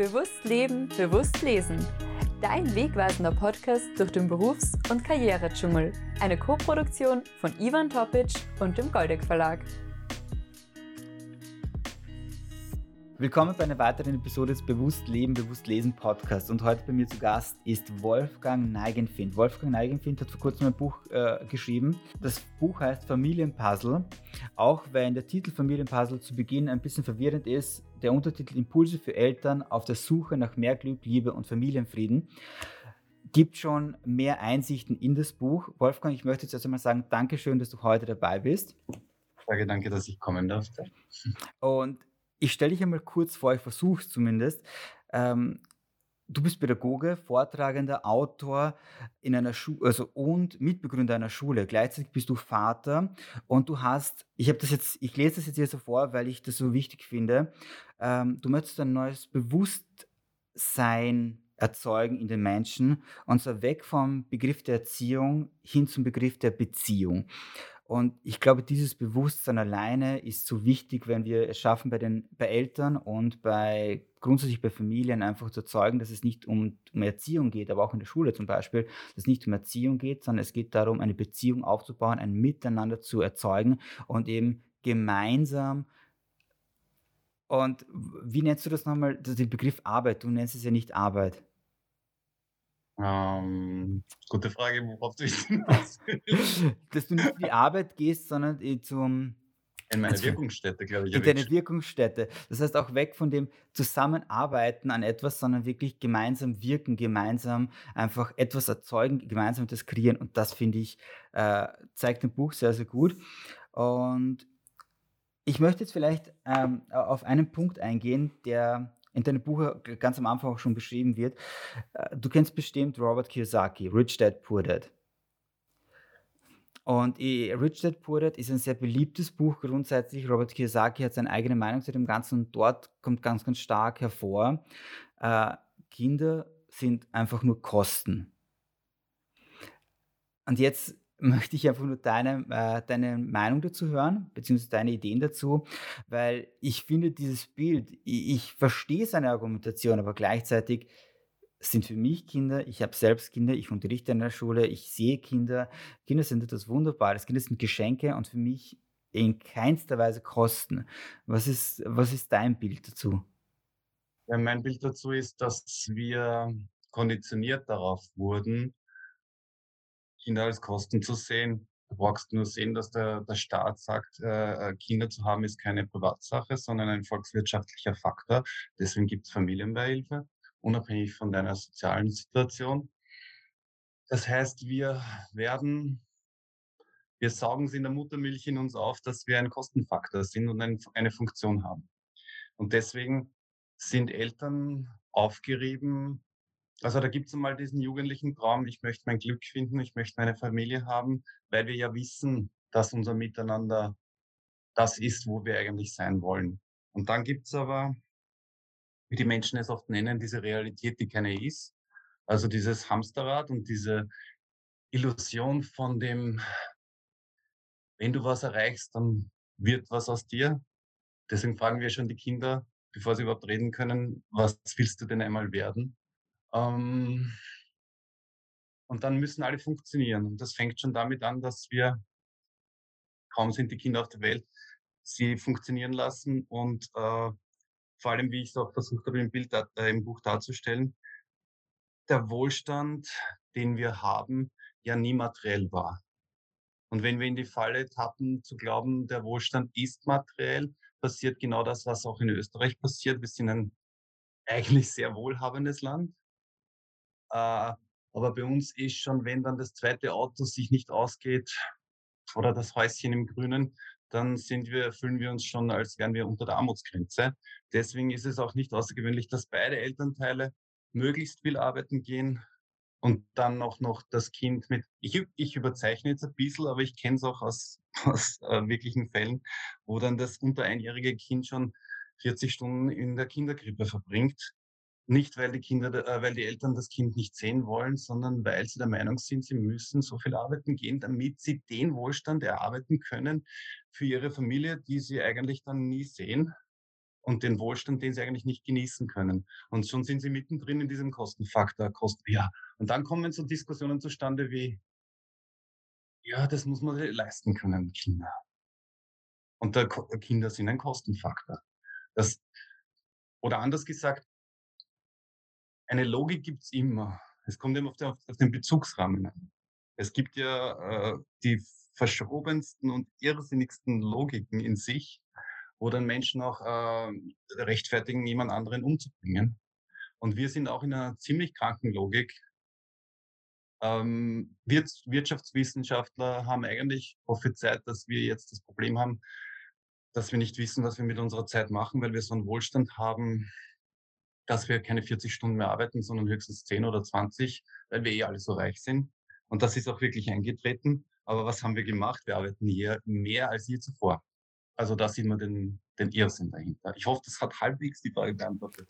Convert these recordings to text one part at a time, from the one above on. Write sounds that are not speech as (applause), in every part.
Bewusst leben, bewusst lesen. Dein wegweisender Podcast durch den Berufs- und Karrieredschungel. Eine Co-Produktion von Ivan Topic und dem Goldeck Verlag. Willkommen bei einer weiteren Episode des Bewusst Leben, Bewusst Lesen Podcast. Und heute bei mir zu Gast ist Wolfgang Neigenfind. Wolfgang Neigenfind hat vor kurzem ein Buch äh, geschrieben. Das Buch heißt Familienpuzzle. Auch wenn der Titel Familienpuzzle zu Beginn ein bisschen verwirrend ist, der Untertitel Impulse für Eltern auf der Suche nach mehr Glück, Liebe und Familienfrieden gibt schon mehr Einsichten in das Buch. Wolfgang, ich möchte jetzt erst einmal sagen, Dankeschön, dass du heute dabei bist. Danke, danke, dass ich kommen durfte. Und ich stelle dich einmal kurz vor, ich versuche es zumindest. Ähm, du bist Pädagoge, Vortragender, Autor in einer Schule, also und Mitbegründer einer Schule. Gleichzeitig bist du Vater und du hast, ich habe das jetzt, ich lese das jetzt hier so vor, weil ich das so wichtig finde. Ähm, du möchtest ein neues Bewusstsein erzeugen in den Menschen und zwar weg vom Begriff der Erziehung hin zum Begriff der Beziehung. Und ich glaube, dieses Bewusstsein alleine ist so wichtig, wenn wir es schaffen, bei, den, bei Eltern und bei grundsätzlich bei Familien einfach zu erzeugen, dass es nicht um, um Erziehung geht, aber auch in der Schule zum Beispiel, dass es nicht um Erziehung geht, sondern es geht darum, eine Beziehung aufzubauen, ein Miteinander zu erzeugen und eben gemeinsam und wie nennst du das nochmal, den Begriff Arbeit? Du nennst es ja nicht Arbeit. Ähm, gute Frage, worauf du dich hinaus Dass du nicht in die Arbeit gehst, sondern zum In meine Wirkungsstätte, glaube ich. in deine Wirkungsstätte. Das heißt auch weg von dem Zusammenarbeiten an etwas, sondern wirklich gemeinsam wirken, gemeinsam einfach etwas erzeugen, gemeinsam das kreieren. Und das finde ich, äh, zeigt ein Buch sehr, sehr gut. Und ich möchte jetzt vielleicht ähm, auf einen Punkt eingehen, der in deinem Buch ganz am Anfang auch schon beschrieben wird. Äh, du kennst bestimmt Robert Kiyosaki, Rich Dad Poor Dad. Und Rich Dad Poor Dad ist ein sehr beliebtes Buch grundsätzlich. Robert Kiyosaki hat seine eigene Meinung zu dem Ganzen und dort kommt ganz, ganz stark hervor, äh, Kinder sind einfach nur Kosten. Und jetzt möchte ich einfach nur deine, äh, deine Meinung dazu hören, beziehungsweise deine Ideen dazu, weil ich finde dieses Bild, ich, ich verstehe seine Argumentation, aber gleichzeitig sind für mich Kinder, ich habe selbst Kinder, ich unterrichte in der Schule, ich sehe Kinder. Kinder sind etwas Wunderbares, Kinder sind Geschenke und für mich in keinster Weise Kosten. Was ist, was ist dein Bild dazu? Ja, mein Bild dazu ist, dass wir konditioniert darauf wurden, Kinder als Kosten zu sehen. Du brauchst nur sehen, dass der, der Staat sagt, äh, äh, Kinder zu haben ist keine Privatsache, sondern ein volkswirtschaftlicher Faktor. Deswegen gibt es Familienbeihilfe, unabhängig von deiner sozialen Situation. Das heißt, wir werden, wir saugen es in der Muttermilch in uns auf, dass wir ein Kostenfaktor sind und ein, eine Funktion haben. Und deswegen sind Eltern aufgerieben, also da gibt es mal diesen jugendlichen Traum, ich möchte mein Glück finden, ich möchte meine Familie haben, weil wir ja wissen, dass unser Miteinander das ist, wo wir eigentlich sein wollen. Und dann gibt es aber, wie die Menschen es oft nennen, diese Realität, die keine ist. Also dieses Hamsterrad und diese Illusion von dem, wenn du was erreichst, dann wird was aus dir. Deswegen fragen wir schon die Kinder, bevor sie überhaupt reden können, was willst du denn einmal werden? Ähm, und dann müssen alle funktionieren. Und das fängt schon damit an, dass wir, kaum sind die Kinder auf der Welt, sie funktionieren lassen und äh, vor allem, wie ich es auch versucht habe, im Bild, äh, im Buch darzustellen, der Wohlstand, den wir haben, ja nie materiell war. Und wenn wir in die Falle tappen, zu glauben, der Wohlstand ist materiell, passiert genau das, was auch in Österreich passiert. Wir sind ein eigentlich sehr wohlhabendes Land. Äh, aber bei uns ist schon, wenn dann das zweite Auto sich nicht ausgeht oder das Häuschen im Grünen, dann sind wir, fühlen wir uns schon, als wären wir unter der Armutsgrenze. Deswegen ist es auch nicht außergewöhnlich, dass beide Elternteile möglichst viel arbeiten gehen und dann auch noch das Kind mit, ich, ich überzeichne jetzt ein bisschen, aber ich kenne es auch aus, (laughs) aus äh, wirklichen Fällen, wo dann das unter einjährige Kind schon 40 Stunden in der Kinderkrippe verbringt nicht, weil die Kinder, äh, weil die Eltern das Kind nicht sehen wollen, sondern weil sie der Meinung sind, sie müssen so viel arbeiten gehen, damit sie den Wohlstand erarbeiten können für ihre Familie, die sie eigentlich dann nie sehen. und den Wohlstand, den sie eigentlich nicht genießen können. Und schon sind sie mittendrin in diesem Kostenfaktor. Kosten, ja. Und dann kommen so Diskussionen zustande wie, ja, das muss man leisten können, Kinder. Und Kinder sind ein Kostenfaktor. Das, oder anders gesagt, eine Logik gibt es immer. Es kommt eben auf, der, auf, den Bezugsrahmen an. Es gibt ja äh, die verschrobensten und irrsinnigsten Logiken in sich, wo dann Menschen auch äh, rechtfertigen, jemand anderen umzubringen. Und wir sind auch in einer ziemlich kranken Logik. Ähm, Wirtschaftswissenschaftler haben eigentlich prophezeit, dass wir jetzt das Problem haben, dass wir nicht wissen, was wir mit unserer Zeit machen, weil wir so einen Wohlstand haben, dass wir keine 40 Stunden mehr arbeiten, sondern höchstens 10 oder 20, weil wir eh alle so reich sind. Und das ist auch wirklich eingetreten. Aber was haben wir gemacht? Wir arbeiten hier mehr als je zuvor. Also da sieht man den, den Irrsinn dahinter. Ich hoffe, das hat halbwegs die Frage beantwortet.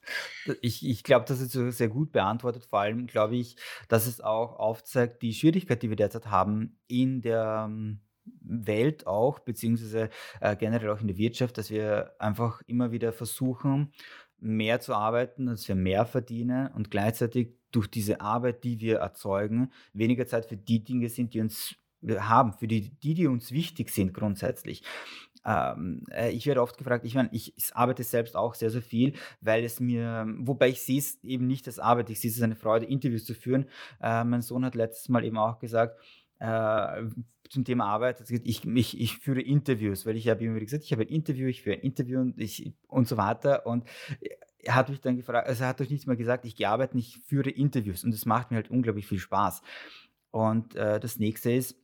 Ich, ich glaube, das ist sehr gut beantwortet. Vor allem glaube ich, dass es auch aufzeigt, die Schwierigkeit, die wir derzeit haben in der ähm, Welt auch, beziehungsweise äh, generell auch in der Wirtschaft, dass wir einfach immer wieder versuchen, mehr zu arbeiten, dass wir mehr verdienen und gleichzeitig durch diese Arbeit, die wir erzeugen, weniger Zeit für die Dinge sind, die uns haben, für die, die, die uns wichtig sind grundsätzlich. Ähm, äh, ich werde oft gefragt, ich meine, ich, arbeite selbst auch sehr, sehr viel, weil es mir, wobei ich sehe es eben nicht als Arbeit, ich sehe es als eine Freude, Interviews zu führen. Äh, mein Sohn hat letztes Mal eben auch gesagt, äh, zum Thema Arbeit, ich, ich, ich führe Interviews, weil ich habe immer gesagt, ich habe ein Interview, ich führe ein Interview und, ich, und so weiter. Und er hat mich dann gefragt, also er hat euch nichts mehr gesagt, ich gehe arbeiten, ich führe Interviews und es macht mir halt unglaublich viel Spaß. Und äh, das nächste ist,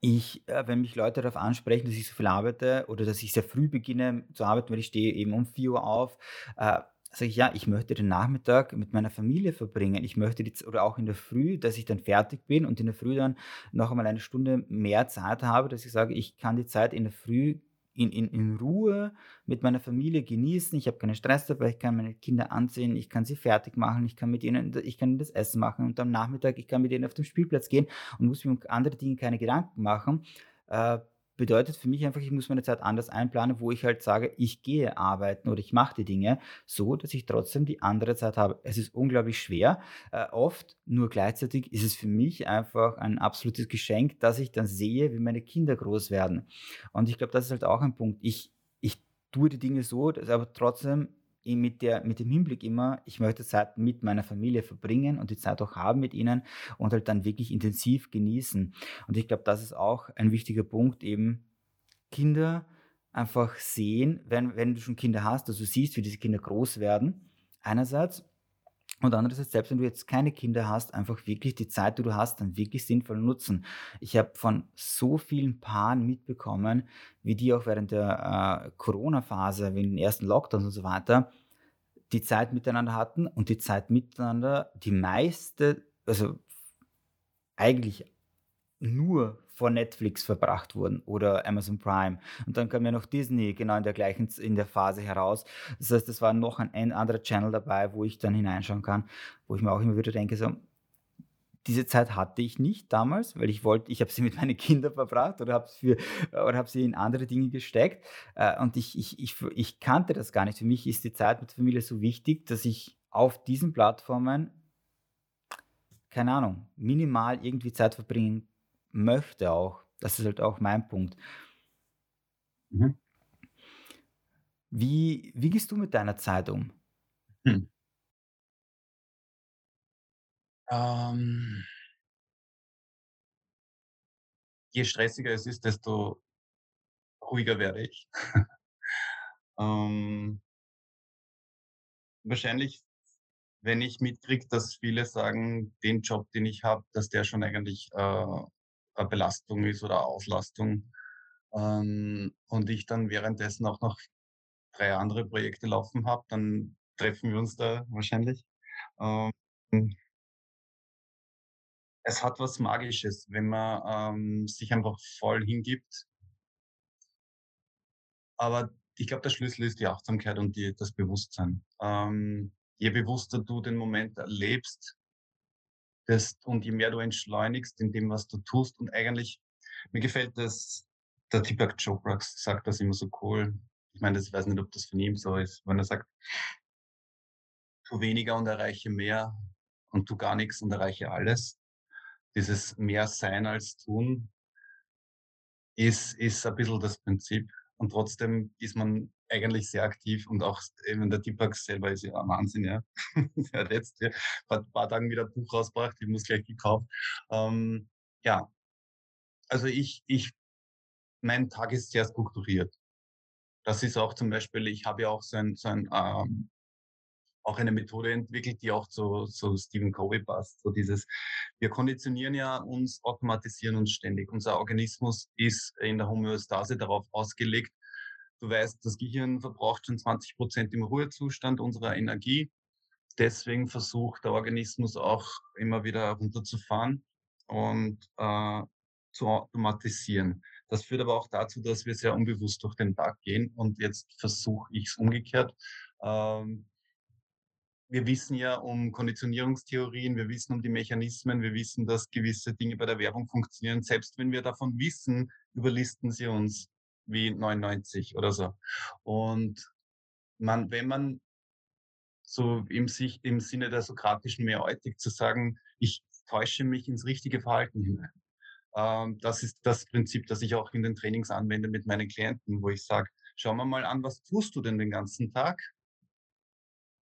ich, äh, wenn mich Leute darauf ansprechen, dass ich so viel arbeite oder dass ich sehr früh beginne zu arbeiten, weil ich stehe eben um 4 Uhr auf, äh, sage ich, ja, ich möchte den Nachmittag mit meiner Familie verbringen. Ich möchte die, oder auch in der Früh, dass ich dann fertig bin und in der Früh dann noch einmal eine Stunde mehr Zeit habe, dass ich sage, ich kann die Zeit in der Früh in, in, in Ruhe mit meiner Familie genießen. Ich habe keinen Stress dabei, ich kann meine Kinder ansehen, ich kann sie fertig machen, ich kann mit ihnen, ich kann ihnen das Essen machen und am Nachmittag, ich kann mit ihnen auf den Spielplatz gehen und muss mir um andere Dinge keine Gedanken machen. Äh, bedeutet für mich einfach, ich muss meine Zeit anders einplanen, wo ich halt sage, ich gehe arbeiten oder ich mache die Dinge so, dass ich trotzdem die andere Zeit habe. Es ist unglaublich schwer. Äh, oft, nur gleichzeitig ist es für mich einfach ein absolutes Geschenk, dass ich dann sehe, wie meine Kinder groß werden. Und ich glaube, das ist halt auch ein Punkt. Ich, ich tue die Dinge so, dass aber trotzdem mit, der, mit dem Hinblick immer, ich möchte Zeit mit meiner Familie verbringen und die Zeit auch haben mit ihnen und halt dann wirklich intensiv genießen. Und ich glaube, das ist auch ein wichtiger Punkt, eben Kinder einfach sehen, wenn, wenn du schon Kinder hast, dass du siehst, wie diese Kinder groß werden, einerseits. Und andererseits, selbst wenn du jetzt keine Kinder hast, einfach wirklich die Zeit, die du hast, dann wirklich sinnvoll nutzen. Ich habe von so vielen Paaren mitbekommen, wie die auch während der äh, Corona-Phase, in den ersten Lockdowns und so weiter, die Zeit miteinander hatten und die Zeit miteinander die meiste, also eigentlich nur vor Netflix verbracht wurden oder Amazon Prime. Und dann kam ja noch Disney genau in der gleichen in der Phase heraus. Das heißt, es war noch ein, ein anderer Channel dabei, wo ich dann hineinschauen kann, wo ich mir auch immer wieder denke, so, diese Zeit hatte ich nicht damals, weil ich wollte, ich habe sie mit meinen (laughs) Kindern verbracht oder habe habe sie in andere Dinge gesteckt. Äh, und ich, ich, ich, ich kannte das gar nicht. Für mich ist die Zeit mit Familie so wichtig, dass ich auf diesen Plattformen, keine Ahnung, minimal irgendwie Zeit verbringen möchte auch. Das ist halt auch mein Punkt. Mhm. Wie, wie gehst du mit deiner Zeit um? Hm. Ähm, je stressiger es ist, desto ruhiger werde ich. (laughs) ähm, wahrscheinlich, wenn ich mitkriege, dass viele sagen, den Job, den ich habe, dass der schon eigentlich äh, Belastung ist oder Auslastung ähm, und ich dann währenddessen auch noch drei andere Projekte laufen habe, dann treffen wir uns da wahrscheinlich. Ähm, es hat was Magisches, wenn man ähm, sich einfach voll hingibt. Aber ich glaube, der Schlüssel ist die Achtsamkeit und die, das Bewusstsein. Ähm, je bewusster du den Moment erlebst das, und je mehr du entschleunigst in dem, was du tust und eigentlich, mir gefällt das, der Deepak Chopra sagt das immer so cool. Ich meine, das, ich weiß nicht, ob das von ihm so ist, wenn er sagt, tu weniger und erreiche mehr und tu gar nichts und erreiche alles. Dieses mehr sein als tun ist, ist ein bisschen das Prinzip. Und trotzdem ist man eigentlich sehr aktiv und auch eben der Tipax selber ist ja Wahnsinn, ja. (laughs) der hat jetzt vor ein paar Tagen wieder ein Buch rausgebracht, ich muss gleich gekauft. Ähm, ja, also ich, ich, mein Tag ist sehr strukturiert. Das ist auch zum Beispiel, ich habe ja auch so ein, so ein ähm, auch eine Methode entwickelt, die auch zu, zu Stephen Covey passt. So dieses, wir konditionieren ja uns, automatisieren uns ständig. Unser Organismus ist in der Homöostase darauf ausgelegt. Du weißt, das Gehirn verbraucht schon 20 Prozent im Ruhezustand unserer Energie. Deswegen versucht der Organismus auch immer wieder runterzufahren und äh, zu automatisieren. Das führt aber auch dazu, dass wir sehr unbewusst durch den Tag gehen. Und jetzt versuche ich es umgekehrt. Ähm, wir wissen ja um Konditionierungstheorien, wir wissen um die Mechanismen, wir wissen, dass gewisse Dinge bei der Werbung funktionieren. Selbst wenn wir davon wissen, überlisten sie uns wie 99 oder so. Und man, wenn man so im, sich, im Sinne der sokratischen Mehreutik zu sagen, ich täusche mich ins richtige Verhalten hinein. Ähm, das ist das Prinzip, das ich auch in den Trainings anwende mit meinen Klienten, wo ich sage, schauen wir mal an, was tust du denn den ganzen Tag?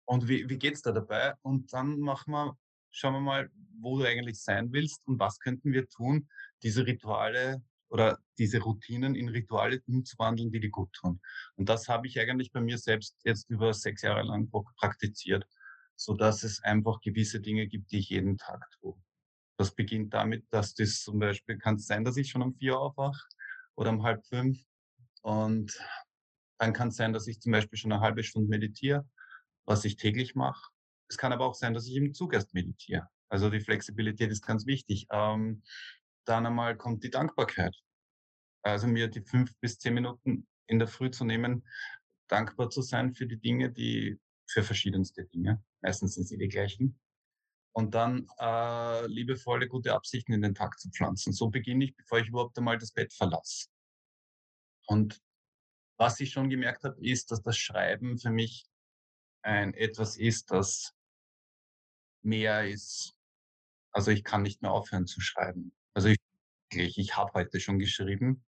Und wie, wie es da dabei? Und dann machen wir, schauen wir mal, wo du eigentlich sein willst und was könnten wir tun, diese Rituale oder diese Routinen in Rituale umzuwandeln, die dir gut tun. Und das habe ich eigentlich bei mir selbst jetzt über sechs Jahre lang praktiziert, so dass es einfach gewisse Dinge gibt, die ich jeden Tag tue. Das beginnt damit, dass das zum Beispiel kann es sein, dass ich schon um vier aufwache oder um halb fünf. Und dann kann es sein, dass ich zum Beispiel schon eine halbe Stunde meditiere was ich täglich mache. Es kann aber auch sein, dass ich im Zug erst meditiere. Also die Flexibilität ist ganz wichtig. Ähm, dann einmal kommt die Dankbarkeit. Also mir die fünf bis zehn Minuten in der Früh zu nehmen, dankbar zu sein für die Dinge, die für verschiedenste Dinge. Meistens sind sie die gleichen. Und dann äh, liebevolle, gute Absichten in den Tag zu pflanzen. So beginne ich, bevor ich überhaupt einmal das Bett verlasse. Und was ich schon gemerkt habe, ist, dass das Schreiben für mich ein etwas ist, das mehr ist. Also ich kann nicht mehr aufhören zu schreiben. Also ich, ich habe heute schon geschrieben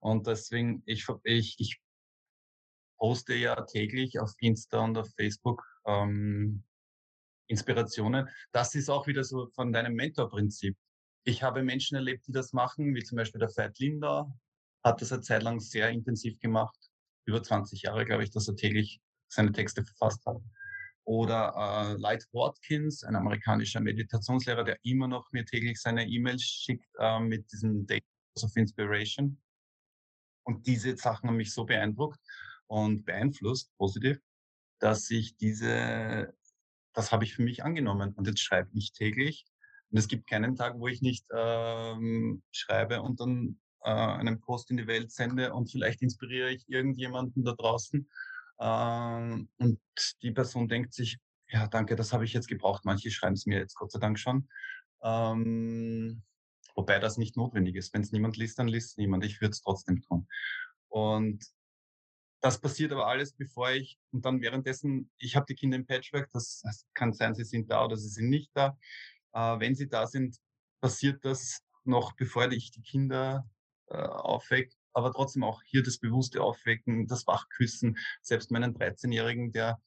und deswegen, ich, ich, ich poste ja täglich auf Insta und auf Facebook ähm, Inspirationen. Das ist auch wieder so von deinem Mentorprinzip. Ich habe Menschen erlebt, die das machen, wie zum Beispiel der Veit Linder, hat das eine Zeit lang sehr intensiv gemacht. Über 20 Jahre, glaube ich, dass er täglich seine Texte verfasst hat. Oder äh, Light Watkins, ein amerikanischer Meditationslehrer, der immer noch mir täglich seine E-Mails schickt äh, mit diesem Days of Inspiration. Und diese Sachen haben mich so beeindruckt und beeinflusst, positiv, dass ich diese, das habe ich für mich angenommen. Und jetzt schreibe ich täglich. Und es gibt keinen Tag, wo ich nicht ähm, schreibe und dann äh, einen Post in die Welt sende und vielleicht inspiriere ich irgendjemanden da draußen ähm, und die Person denkt sich, ja, danke, das habe ich jetzt gebraucht. Manche schreiben es mir jetzt Gott sei Dank schon. Ähm, wobei das nicht notwendig ist. Wenn es niemand liest, dann liest niemand. Ich würde es trotzdem tun. Und das passiert aber alles, bevor ich, und dann währenddessen, ich habe die Kinder im Patchwork, das, das, kann sein, sie sind da oder sie sind nicht da. Äh, wenn sie da sind, passiert das noch, bevor ich die Kinder äh, aufwecke aber trotzdem auch hier das bewusste Aufwecken, das Wachküssen, selbst meinen 13-Jährigen, der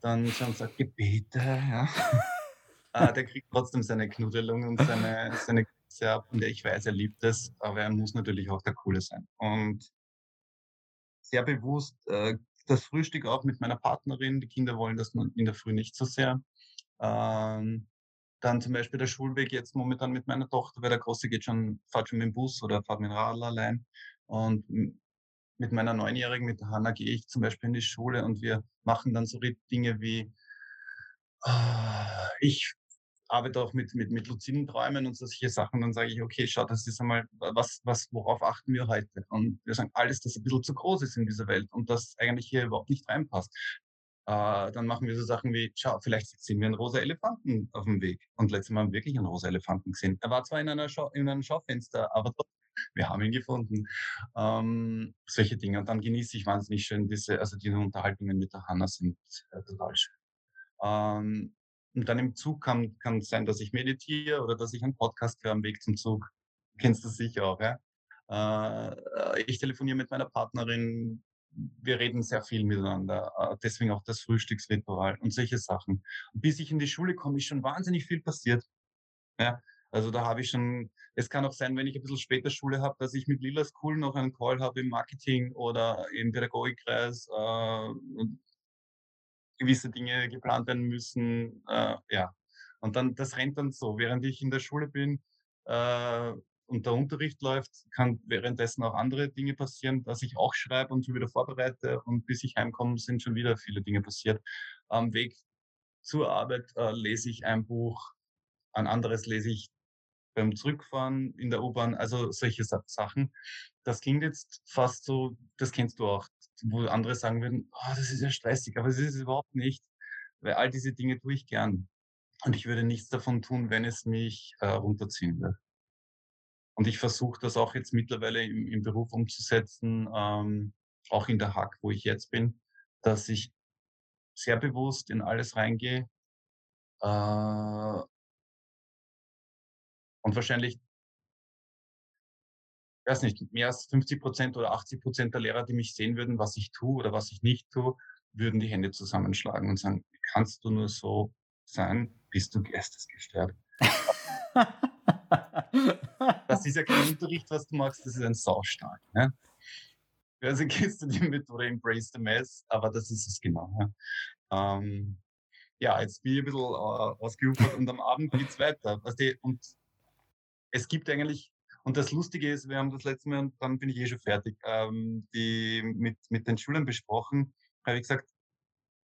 dann schon sagt, Gebete, ja. äh, (laughs) der kriegt trotzdem seine Knuddelung und seine, seine Küsse ab, und ich weiß, er liebt es, aber er muss natürlich auch der Coole sein. Und sehr bewusst äh, das Frühstück auch mit meiner Partnerin, die Kinder wollen das in der Früh nicht so sehr. Ähm, dann zum Beispiel der Schulweg jetzt momentan mit meiner Tochter, weil der Große geht schon, fährt schon mit dem Bus oder fährt mit dem Radl allein. Und mit meiner Neunjährigen, mit Hanna, gehe ich zum Beispiel in die Schule und wir machen dann so Dinge wie, ah, ich arbeite auch mit, mit, mit luziden Träumen und solche Sachen. Dann sage ich, okay, schau, das ist einmal, was, was, worauf achten wir heute? Und wir sagen, alles, das ein bisschen zu groß ist in dieser Welt und das eigentlich hier überhaupt nicht reinpasst. Äh, dann machen wir so Sachen wie, schau, vielleicht sehen wir einen rosa Elefanten auf dem Weg. Und letztes Mal haben wir wirklich einen rosa Elefanten gesehen. Er war zwar in, einer Schau, in einem Schaufenster, aber trotzdem wir haben ihn gefunden. Ähm, solche Dinge. Und dann genieße ich wahnsinnig schön diese, also diese Unterhaltungen mit der Hanna sind äh, total schön. Ähm, und dann im Zug kann, kann es sein, dass ich meditiere oder dass ich einen Podcast höre am Weg zum Zug. Du kennst das sicher auch, ja? Äh, ich telefoniere mit meiner Partnerin, wir reden sehr viel miteinander. Äh, deswegen auch das Frühstücksritual und solche Sachen. Bis ich in die Schule komme, ist schon wahnsinnig viel passiert. Ja, also da habe ich schon, es kann auch sein, wenn ich ein bisschen später Schule habe, dass ich mit Lila School noch einen Call habe im Marketing oder im Pädagogikkreis äh, und gewisse Dinge geplant werden müssen. Äh, ja, und dann, das rennt dann so, während ich in der Schule bin, äh, und der Unterricht läuft, kann währenddessen auch andere Dinge passieren, dass ich auch schreibe und schon wieder vorbereite und bis ich heimkomme, sind schon wieder viele Dinge passiert. Am Weg zur Arbeit äh, lese ich ein Buch, ein anderes lese ich beim Zurückfahren in der U-Bahn, also solche Sachen. Das klingt jetzt fast so, das kennst du auch, wo andere sagen würden, oh, das ist ja stressig, aber es ist es überhaupt nicht, weil all diese Dinge tue ich gern. Und ich würde nichts davon tun, wenn es mich äh, runterziehen würde. Und ich versuche das auch jetzt mittlerweile im, im Beruf umzusetzen, ähm, auch in der Hack, wo ich jetzt bin, dass ich sehr bewusst in alles reingehe äh, und wahrscheinlich, ich weiß nicht, mehr als 50 Prozent oder 80 Prozent der Lehrer, die mich sehen würden, was ich tue oder was ich nicht tue, würden die Hände zusammenschlagen und sagen, kannst du nur so sein, bist du geistesgestört. das ist ja kein Unterricht, was du machst, das ist ein Saustall. Ne? Also gehst du die Methode Embrace the Mess, aber das ist es genau. Ja, ähm, ja jetzt bin ich ein bisschen äh, ausgeufert und am Abend geht es weiter. Weißt du, und es gibt eigentlich, und das Lustige ist, wir haben das letzte Mal, und dann bin ich eh schon fertig, ähm, die mit, mit den Schülern besprochen, habe ich gesagt,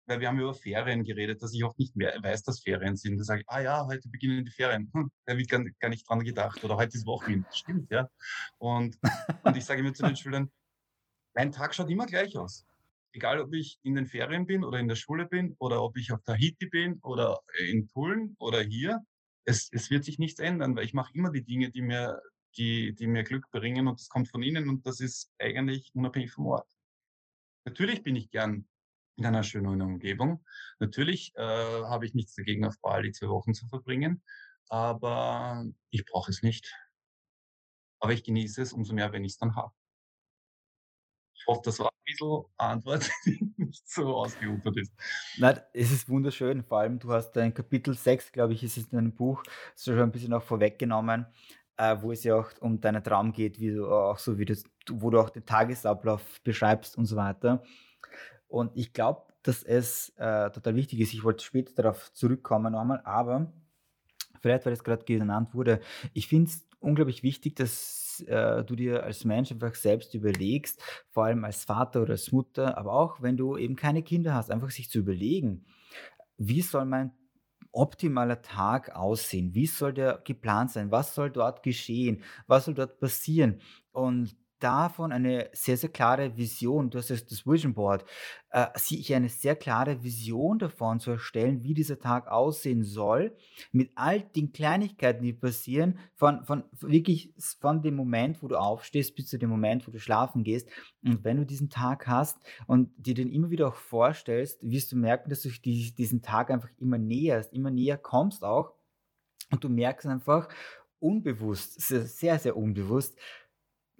weil wir haben über Ferien geredet, dass ich auch nicht mehr weiß, dass Ferien sind. Da sage ich, ah ja, heute beginnen die Ferien. Hm, da habe ich gar, gar, nicht dran gedacht. Oder heute ist Wochenende. Stimmt, ja. Und, und ich sage immer zu den (laughs) Schülern, mein Tag schaut immer gleich aus. Egal, ob ich in den Ferien bin oder in der Schule bin oder ob ich auf Tahiti bin oder in Tulln oder hier. Es, es wird sich nichts ändern, weil ich mache immer die Dinge, die mir, die, die mir Glück bringen und das kommt von ihnen und das ist eigentlich unabhängig vom Ort. Natürlich bin ich gern in einer schönen Umgebung. Natürlich äh, habe ich nichts dagegen, auf Bali zwei Wochen zu verbringen, aber ich brauche es nicht. Aber ich genieße es umso mehr, wenn ich es dann habe. Ich hoffe, das war ein bisschen Antwort, (laughs) die nicht so ausgeufert ist. Nein, es ist wunderschön. Vor allem, du hast ein Kapitel 6, glaube ich, ist es in einem Buch, so schon ein bisschen auch vorweggenommen, äh, wo es ja auch um deinen Traum geht, wie du auch so wie das, wo du auch den Tagesablauf beschreibst und so weiter. Und ich glaube, dass es äh, total wichtig ist. Ich wollte später darauf zurückkommen nochmal, aber vielleicht, weil es gerade genannt wurde, ich finde es unglaublich wichtig, dass äh, du dir als Mensch einfach selbst überlegst, vor allem als Vater oder als Mutter, aber auch wenn du eben keine Kinder hast, einfach sich zu überlegen, wie soll mein optimaler Tag aussehen? Wie soll der geplant sein? Was soll dort geschehen? Was soll dort passieren? Und davon eine sehr, sehr klare Vision, du hast ja das Vision Board, äh, sich eine sehr klare Vision davon zu erstellen, wie dieser Tag aussehen soll, mit all den Kleinigkeiten, die passieren, von, von wirklich von dem Moment, wo du aufstehst, bis zu dem Moment, wo du schlafen gehst. Und wenn du diesen Tag hast und dir den immer wieder auch vorstellst, wirst du merken, dass du die, diesen Tag einfach immer näherst, immer näher kommst auch. Und du merkst einfach, unbewusst, sehr, sehr unbewusst,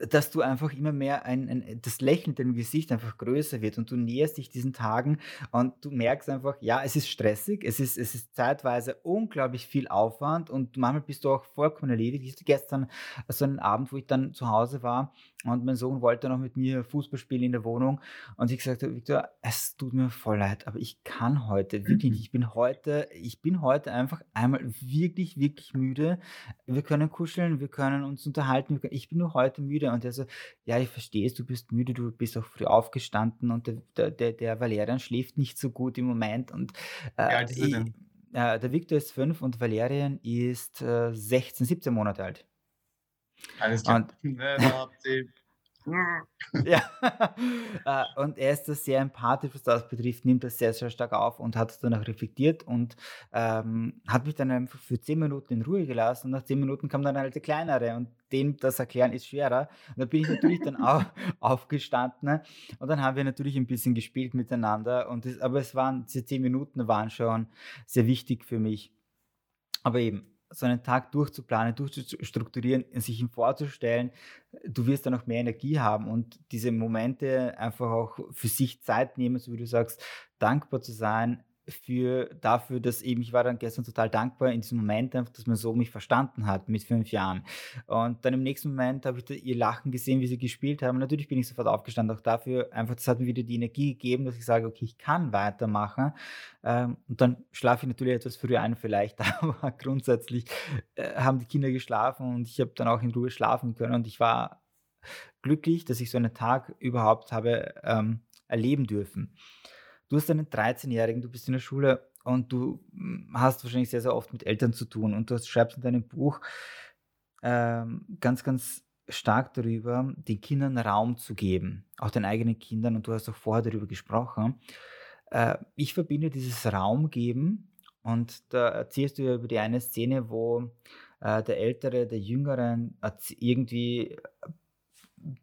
dass du einfach immer mehr ein, ein, das Lächeln in deinem Gesicht einfach größer wird und du näherst dich diesen Tagen und du merkst einfach, ja, es ist stressig, es ist, es ist zeitweise unglaublich viel Aufwand und manchmal bist du auch vollkommen erledigt. Ich hatte gestern so einen Abend, wo ich dann zu Hause war und mein Sohn wollte noch mit mir Fußball spielen in der Wohnung und ich gesagt habe, Victor, es tut mir voll leid, aber ich kann heute wirklich nicht. Ich bin heute, ich bin heute einfach einmal wirklich, wirklich müde. Wir können kuscheln, wir können uns unterhalten. Ich bin nur heute müde und er so, ja, ich verstehe es, du bist müde, du bist auch früh aufgestanden und der, der, der Valerian schläft nicht so gut im Moment und äh, ich, äh, der Victor ist fünf und Valerian ist äh, 16, 17 Monate alt. Alles klar. Und, (laughs) (laughs) Ja. Äh, und er ist da sehr empathisch, was das betrifft, nimmt das sehr, sehr stark auf und hat es dann auch reflektiert und ähm, hat mich dann einfach für 10 Minuten in Ruhe gelassen. Und nach 10 Minuten kam dann halt der Kleinere und dem das erklären ist schwerer. Und da bin ich natürlich dann auch (laughs) aufgestanden ne? und dann haben wir natürlich ein bisschen gespielt miteinander. Und das, aber es waren, diese 10 Minuten waren schon sehr wichtig für mich. Aber eben, so einen Tag durchzuplanen, durchzustrukturieren, sich ihm vorzustellen, du wirst dann noch mehr Energie haben und diese Momente einfach auch für sich Zeit nehmen, so wie du sagst, dankbar zu sein, für dafür, dass eben ich war dann gestern total dankbar in diesem Moment einfach, dass man so mich verstanden hat mit fünf Jahren. Und dann im nächsten Moment habe ich da ihr Lachen gesehen, wie sie gespielt haben. natürlich bin ich sofort aufgestanden, auch dafür einfach, das hat mir wieder die Energie gegeben, dass ich sage, okay, ich kann weitermachen. Ähm, und dann schlafe ich natürlich etwas früher ein vielleicht, (laughs) aber grundsätzlich äh, haben die Kinder geschlafen und ich habe dann auch in Ruhe schlafen können und ich war glücklich, dass ich so einen Tag überhaupt habe ähm, erleben dürfen. Du hast einen 13-Jährigen, du bist in der Schule und du hm, hast wahrscheinlich sehr, sehr oft mit Eltern zu tun und du schreibst in deinem Buch ähm, ganz, ganz stark darüber, den Kindern Raum zu geben, auch den eigenen Kindern und du hast auch vorher darüber gesprochen. Äh, ich verbinde dieses Raum geben und da erzählst du ja über die eine Szene, wo äh, der Ältere, der Jüngeren irgendwie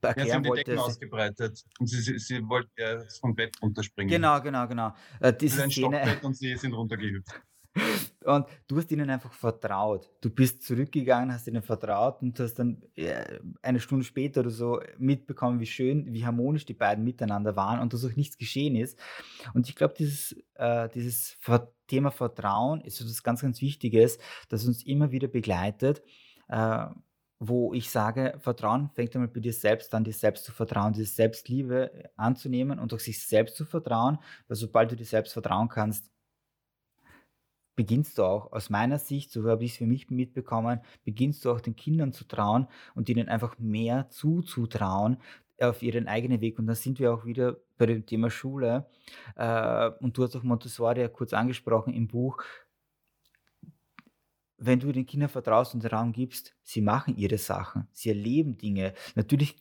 ja, sie haben die Decken ausgebreitet und sie, sie, sie wollten ja vom Bett runterspringen. Genau, genau, genau. Äh, diese ein Szene, Stockbett und sie sind runtergehüpft. (laughs) Und du hast ihnen einfach vertraut. Du bist zurückgegangen, hast ihnen vertraut und hast dann äh, eine Stunde später oder so mitbekommen, wie schön, wie harmonisch die beiden miteinander waren und dass auch nichts geschehen ist. Und ich glaube, dieses, äh, dieses Thema Vertrauen ist etwas ganz, ganz Wichtiges, das uns immer wieder begleitet. Äh, wo ich sage, Vertrauen fängt einmal bei dir selbst an, dir selbst zu vertrauen, diese Selbstliebe anzunehmen und auch sich selbst zu vertrauen, weil sobald du dir selbst vertrauen kannst, beginnst du auch, aus meiner Sicht, so habe ich es für mich mitbekommen, beginnst du auch den Kindern zu trauen und ihnen einfach mehr zuzutrauen auf ihren eigenen Weg. Und da sind wir auch wieder bei dem Thema Schule. Äh, und du hast auch Montessori ja kurz angesprochen im Buch wenn du den Kindern vertraust und den Raum gibst, sie machen ihre Sachen, sie erleben Dinge. Natürlich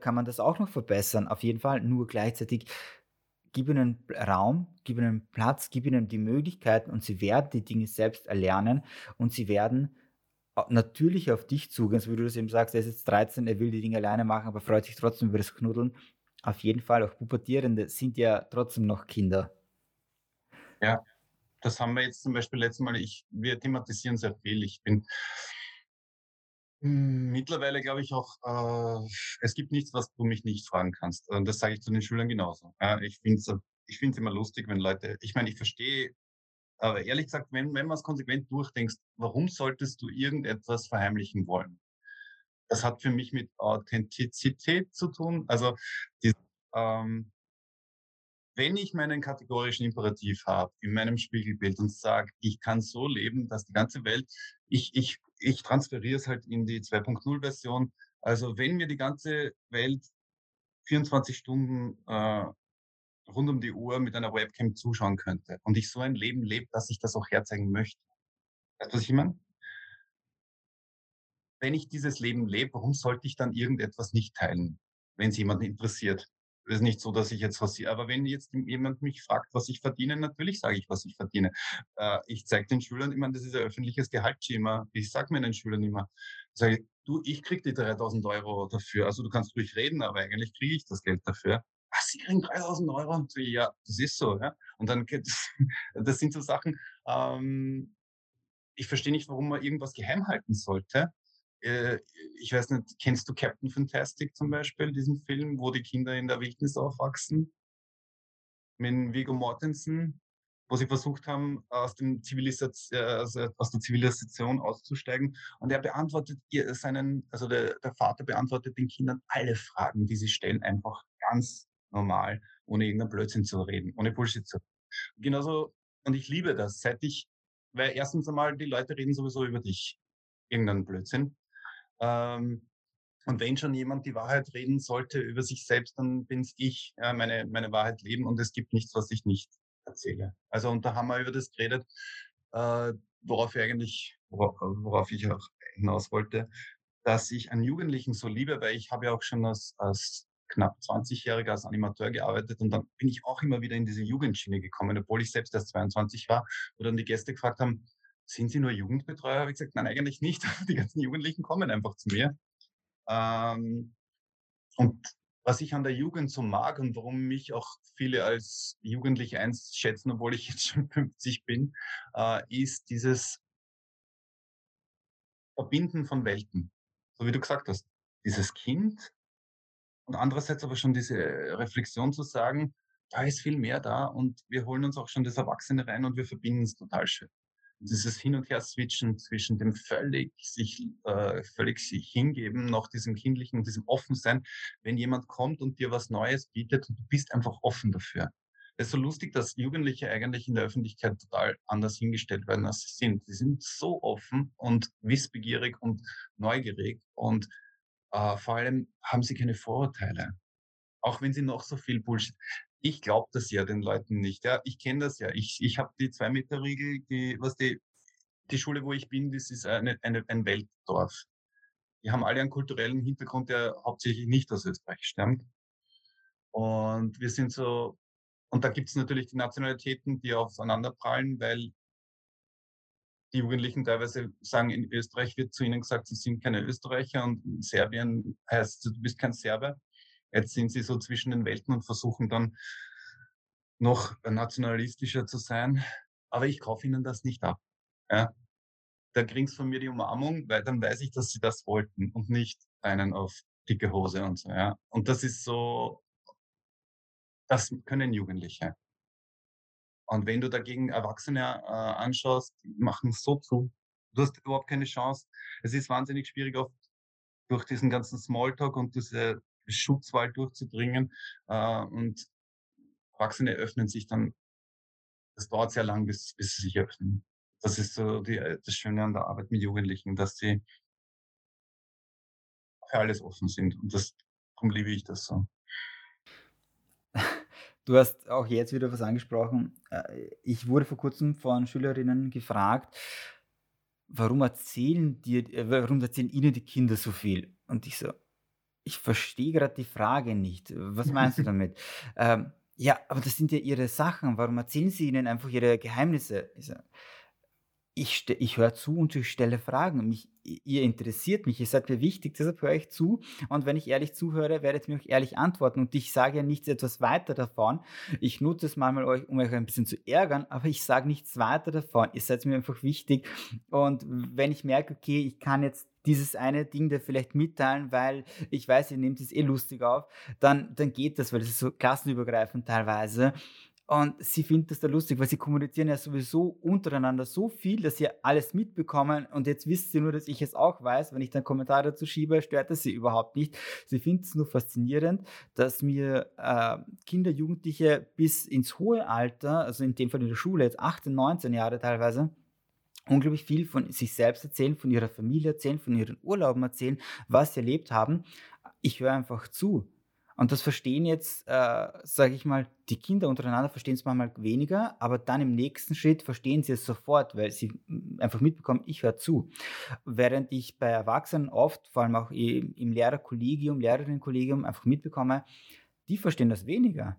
kann man das auch noch verbessern, auf jeden Fall, nur gleichzeitig gib ihnen Raum, gib ihnen Platz, gib ihnen die Möglichkeiten und sie werden die Dinge selbst erlernen und sie werden natürlich auf dich zugehen, so wie du das eben sagst, er ist jetzt 13, er will die Dinge alleine machen, aber freut sich trotzdem über das Knuddeln. Auf jeden Fall, auch Pubertierende sind ja trotzdem noch Kinder. Ja, das haben wir jetzt zum Beispiel letztes Mal, ich, wir thematisieren sehr viel. Ich bin mittlerweile glaube ich auch, äh, es gibt nichts, was du mich nicht fragen kannst. Und das sage ich zu den Schülern genauso. Ja, ich finde es ich find's immer lustig, wenn Leute, ich meine, ich verstehe, aber ehrlich gesagt, wenn, wenn man es konsequent durchdenkst, warum solltest du irgendetwas verheimlichen wollen? Das hat für mich mit Authentizität zu tun. Also die, ähm, wenn ich meinen kategorischen Imperativ habe in meinem Spiegelbild und sage, ich kann so leben, dass die ganze Welt, ich, ich, ich transferiere es halt in die 2.0 Version. Also wenn mir die ganze Welt 24 Stunden äh, rund um die Uhr mit einer Webcam zuschauen könnte und ich so ein Leben lebe, dass ich das auch herzeigen möchte. Weißt du, was ich meine? Wenn ich dieses Leben lebe, warum sollte ich dann irgendetwas nicht teilen, wenn es jemanden interessiert? Es ist nicht so, dass ich jetzt was sehe. Aber wenn jetzt jemand mich fragt, was ich verdiene, natürlich sage ich, was ich verdiene. Äh, ich zeige den Schülern immer, das ist ein öffentliches Gehaltsschema. Ich sage meinen Schülern immer, sage du, ich kriege die 3000 Euro dafür. Also du kannst ruhig reden, aber eigentlich kriege ich das Geld dafür. Was, Sie kriegen 3000 Euro? So, ja, das ist so. Ja? Und dann, (laughs) das, sind so Sachen, ähm, ich verstehe nicht, warum man irgendwas geheim halten sollte ich weiß nicht, kennst du Captain Fantastic zum Beispiel, diesen Film, wo die Kinder in der Wildnis aufwachsen? Mit Viggo Mortensen, wo sie versucht haben, aus, dem äh, also aus der Zivilisation auszusteigen. Und er beantwortet ihr seinen, also der, der Vater beantwortet den Kindern alle Fragen, die sie stellen, einfach ganz normal, ohne irgendeinen Blödsinn zu reden, ohne Bullshit zu reden. Genauso, und ich liebe das, seit ich, weil erstens einmal, die Leute reden sowieso über dich, irgendeinen Blödsinn. Ähm, und wenn schon jemand die Wahrheit reden sollte über sich selbst, dann bin es ich, ja, meine, meine Wahrheit leben und es gibt nichts, was ich nicht erzähle. Also und da haben wir über das geredet, äh, worauf ich eigentlich, worauf, worauf ich auch hinaus wollte. dass ich einen Jugendlichen so liebe, weil ich habe ja auch schon als, als knapp 20-Jähriger als Animateur gearbeitet und dann bin ich auch immer wieder in diese Jugendschiene gekommen, obwohl ich selbst erst 22 war, wo dann die Gäste gefragt haben, sind Sie nur Jugendbetreuer? Habe ich gesagt, nein, eigentlich nicht. (laughs) Die ganzen Jugendlichen kommen einfach zu mir. Ähm, und was ich an der Jugend so mag und warum mich auch viele als Jugendlich einschätzen, obwohl ich jetzt schon (laughs) 50 bin, äh, ist dieses Verbinden von Welten. So wie du gesagt hast. Dieses Kind und andererseits aber schon diese Reflexion zu sagen, da ist viel mehr da und wir holen uns auch schon das Erwachsene rein und wir verbinden es total schön dieses Hin- und Her-Switchen zwischen dem völlig sich, äh, völlig sich hingeben, noch diesem kindlichen, diesem Offensein, wenn jemand kommt und dir was Neues bietet und du bist einfach offen dafür. Es ist so lustig, dass Jugendliche eigentlich in der Öffentlichkeit total anders hingestellt werden, als sie sind. Sie sind so offen und wissbegierig und neugierig und äh, vor allem haben sie keine Vorurteile. Auch wenn sie noch so viel Bullshit ich glaube das ja den Leuten nicht. Ja, ich kenne das ja. Ich, ich habe die zwei Meter Regel, die, was die, die Schule, wo ich bin, das ist eine, eine, ein Weltdorf. Die haben alle einen kulturellen Hintergrund, der hauptsächlich nicht aus Österreich stammt. Und wir sind so, und da gibt es natürlich die Nationalitäten, die aufeinanderprallen, weil die Jugendlichen teilweise sagen, in Österreich wird zu ihnen gesagt, sie sind keine Österreicher und in Serbien heißt, du bist kein Serbe. Jetzt sind sie so zwischen den Welten und versuchen dann noch nationalistischer zu sein. Aber ich kaufe ihnen das nicht ab. Ja. Da kriegen sie von mir die Umarmung, weil dann weiß ich, dass sie das wollten und nicht einen auf dicke Hose und so. Ja. Und das ist so, das können Jugendliche. Und wenn du dagegen Erwachsene äh, anschaust, die machen es so zu. Du hast überhaupt keine Chance. Es ist wahnsinnig schwierig, oft durch diesen ganzen Smalltalk und diese Schutzwall durchzudringen. Äh, und Erwachsene öffnen sich dann, das dauert sehr lang, bis, bis sie sich öffnen. Das ist so die, das Schöne an der Arbeit mit Jugendlichen, dass sie für alles offen sind. Und das, darum liebe ich das so. Du hast auch jetzt wieder was angesprochen. Äh, ich wurde vor kurzem von Schülerinnen gefragt, warum erzählen dir, äh, warum erzählen ihnen die Kinder so viel? Und ich so, ich verstehe gerade die Frage nicht. Was (laughs) meinst du damit? ähm, ja, aber das sind ja ihre Sachen. Warum erzählen sie ihnen einfach ihre Geheimnisse? Ich, ich, ich höre zu und ich stelle Fragen. Mich, ihr interessiert mich, ihr seid mir wichtig, deshalb höre ich zu. Und wenn ich ehrlich zuhöre, werdet ihr mir auch ehrlich antworten. Und ich sage ja nichts etwas weiter davon. Ich nutze es manchmal, um euch ein bisschen zu ärgern, aber ich sage nichts weiter davon. Ihr seid mir einfach wichtig. Und wenn ich merke, okay, ich kann jetzt dieses eine Ding da vielleicht mitteilen, weil ich weiß, ihr nehmt es eh lustig auf, dann, dann geht das, weil das ist so klassenübergreifend teilweise. Und sie finden das da lustig, weil sie kommunizieren ja sowieso untereinander so viel, dass sie alles mitbekommen. Und jetzt wisst sie nur, dass ich es auch weiß. Wenn ich dann Kommentare dazu schiebe, stört das sie überhaupt nicht. Sie finden es nur faszinierend, dass mir äh, Kinder, Jugendliche bis ins hohe Alter, also in dem Fall in der Schule, jetzt 18, 19 Jahre teilweise, unglaublich viel von sich selbst erzählen, von ihrer Familie erzählen, von ihren Urlauben erzählen, was sie erlebt haben. Ich höre einfach zu. Und das verstehen jetzt, äh, sage ich mal, die Kinder untereinander verstehen es manchmal weniger, aber dann im nächsten Schritt verstehen sie es sofort, weil sie einfach mitbekommen, ich höre zu. Während ich bei Erwachsenen oft, vor allem auch im Lehrerkollegium, Lehrerinnenkollegium, einfach mitbekomme, die verstehen das weniger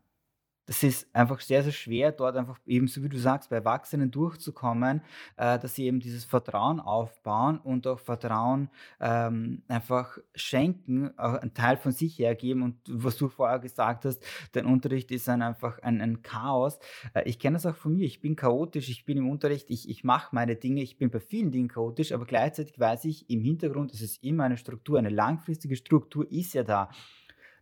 das ist einfach sehr, sehr schwer, dort einfach eben, so wie du sagst, bei Erwachsenen durchzukommen, äh, dass sie eben dieses Vertrauen aufbauen und auch Vertrauen ähm, einfach schenken, auch einen Teil von sich hergeben. Und was du vorher gesagt hast, dein Unterricht ist ein, einfach ein, ein Chaos. Äh, ich kenne das auch von mir. Ich bin chaotisch, ich bin im Unterricht, ich, ich mache meine Dinge, ich bin bei vielen Dingen chaotisch, aber gleichzeitig weiß ich, im Hintergrund ist es immer eine Struktur, eine langfristige Struktur ist ja da.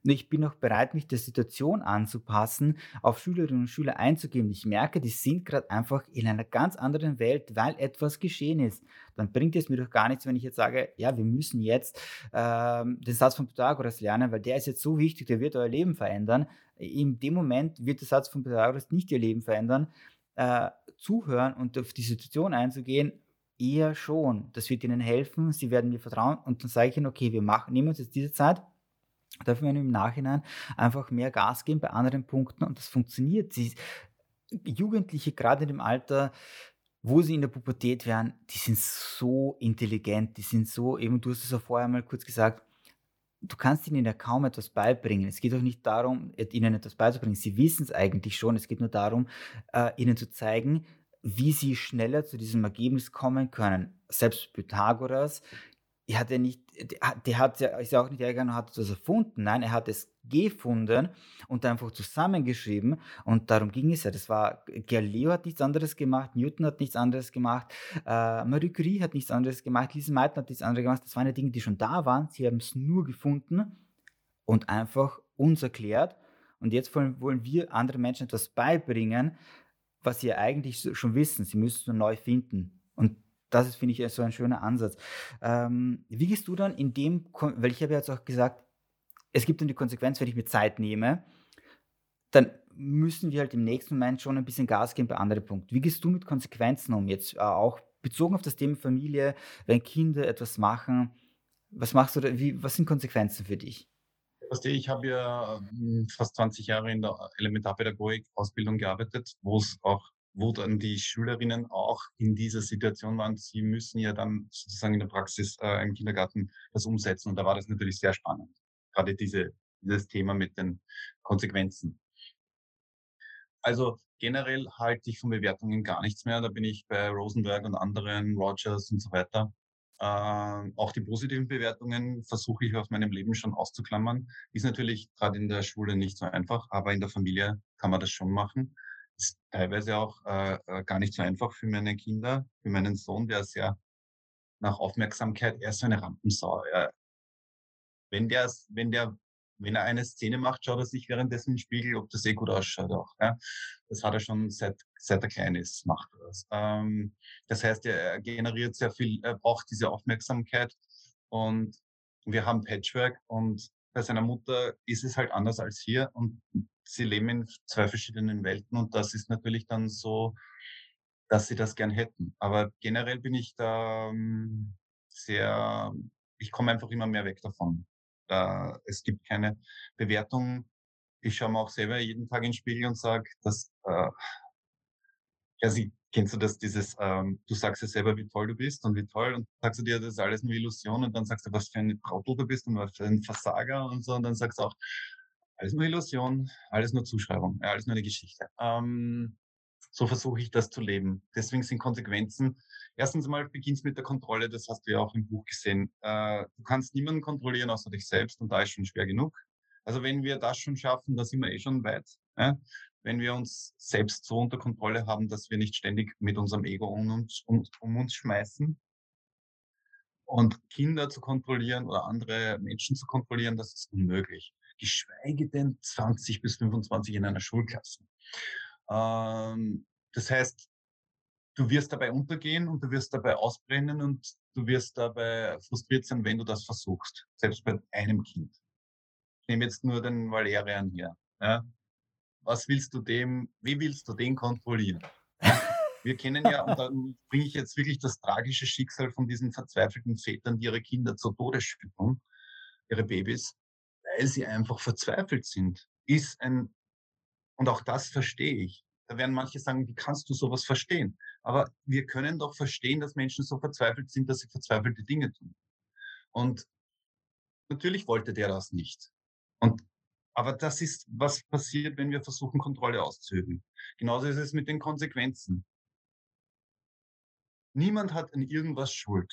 Ich bin auch bereit, mich der Situation anzupassen, auf Schülerinnen und Schüler einzugehen. Ich merke, die sind gerade einfach in einer ganz anderen Welt, weil etwas geschehen ist. Dann bringt es mir doch gar nichts, wenn ich jetzt sage, ja, wir müssen jetzt ähm, den Satz von Pythagoras lernen, weil der ist jetzt so wichtig, der wird euer Leben verändern. In dem Moment wird der Satz von Pythagoras nicht ihr Leben verändern. Äh, zuhören und auf die Situation einzugehen, eher schon. Das wird ihnen helfen, sie werden mir vertrauen und dann sage ich ihnen, okay, wir machen, nehmen uns jetzt diese Zeit, dürfen wir im Nachhinein einfach mehr Gas geben bei anderen Punkten und das funktioniert. Sie, Jugendliche gerade in dem Alter wo sie in der Pubertät wären, die sind so intelligent, die sind so, eben du hast es ja vorher mal kurz gesagt, du kannst ihnen ja kaum etwas beibringen. Es geht auch nicht darum, ihnen etwas beizubringen. Sie wissen es eigentlich schon. Es geht nur darum, äh, ihnen zu zeigen, wie sie schneller zu diesem Ergebnis kommen können. Selbst Pythagoras er hat ja nicht, der hat ja, ist ja auch nicht hergegangen und hat etwas erfunden. Nein, er hat es gefunden und einfach zusammengeschrieben. Und darum ging es ja. Das war, Galileo hat nichts anderes gemacht, Newton hat nichts anderes gemacht, äh, Marie Curie hat nichts anderes gemacht, Lise Meitner hat nichts anderes gemacht. Das waren ja Dinge, die schon da waren. Sie haben es nur gefunden und einfach uns erklärt. Und jetzt wollen, wollen wir anderen Menschen etwas beibringen, was sie ja eigentlich schon wissen. Sie müssen es nur neu finden. Und das ist, finde ich, so ein schöner Ansatz. Ähm, wie gehst du dann in dem, weil ich habe jetzt auch gesagt, es gibt dann die Konsequenz, wenn ich mir Zeit nehme, dann müssen wir halt im nächsten Moment schon ein bisschen Gas geben bei anderen Punkten. Wie gehst du mit Konsequenzen um? Jetzt äh, auch bezogen auf das Thema Familie, wenn Kinder etwas machen, was machst du da, wie, was sind Konsequenzen für dich? Ich habe ja hm, fast 20 Jahre in der Elementarpädagogik-Ausbildung gearbeitet, wo es auch wo dann die Schülerinnen auch in dieser Situation waren, sie müssen ja dann sozusagen in der Praxis äh, im Kindergarten das umsetzen. Und da war das natürlich sehr spannend. Gerade diese, dieses Thema mit den Konsequenzen. Also generell halte ich von Bewertungen gar nichts mehr. Da bin ich bei Rosenberg und anderen, Rogers und so weiter. Äh, auch die positiven Bewertungen versuche ich aus meinem Leben schon auszuklammern. Ist natürlich gerade in der Schule nicht so einfach, aber in der Familie kann man das schon machen ist teilweise auch äh, äh, gar nicht so einfach für meine Kinder, für meinen Sohn, der sehr nach Aufmerksamkeit, er ist so eine Rampensau. Er, wenn der, wenn der, wenn er eine Szene macht, schaut er sich währenddessen im Spiegel, ob das eh gut ausschaut auch. Ja? Das hat er schon seit, seit er klein ist, macht er das. Ähm, das heißt, er generiert sehr viel, er braucht diese Aufmerksamkeit und wir haben Patchwork und bei seiner Mutter ist es halt anders als hier und sie leben in zwei verschiedenen Welten und das ist natürlich dann so, dass sie das gern hätten. Aber generell bin ich da ähm, sehr, ich komme einfach immer mehr weg davon. Da, es gibt keine Bewertung. Ich schaue mir auch selber jeden Tag in den Spiegel und sage, dass, äh, ja, sie, kennst du das, dieses, ähm, du sagst ja selber, wie toll du bist und wie toll und sagst du dir, das ist alles nur Illusion und dann sagst du, was für ein Trottel du bist und was für ein Versager und so und dann sagst du auch, alles nur Illusion, alles nur Zuschreibung, alles nur eine Geschichte. Ähm, so versuche ich das zu leben. Deswegen sind Konsequenzen. Erstens mal beginnt mit der Kontrolle, das hast du ja auch im Buch gesehen. Äh, du kannst niemanden kontrollieren außer dich selbst und da ist schon schwer genug. Also wenn wir das schon schaffen, da sind wir eh schon weit. Ja? Wenn wir uns selbst so unter Kontrolle haben, dass wir nicht ständig mit unserem Ego um uns, um, um uns schmeißen. Und Kinder zu kontrollieren oder andere Menschen zu kontrollieren, das ist unmöglich geschweige denn 20 bis 25 in einer Schulklasse. Ähm, das heißt, du wirst dabei untergehen und du wirst dabei ausbrennen und du wirst dabei frustriert sein, wenn du das versuchst, selbst bei einem Kind. Ich nehme jetzt nur den Valerian hier. Ja? Was willst du dem, wie willst du den kontrollieren? Wir kennen ja, und dann bringe ich jetzt wirklich das tragische Schicksal von diesen verzweifelten Vätern, die ihre Kinder zu Tode schütteln, ihre Babys weil sie einfach verzweifelt sind, ist ein, und auch das verstehe ich. Da werden manche sagen, wie kannst du sowas verstehen? Aber wir können doch verstehen, dass Menschen so verzweifelt sind, dass sie verzweifelte Dinge tun. Und natürlich wollte der das nicht. Und, aber das ist, was passiert, wenn wir versuchen, Kontrolle auszuüben. Genauso ist es mit den Konsequenzen. Niemand hat an irgendwas Schuld.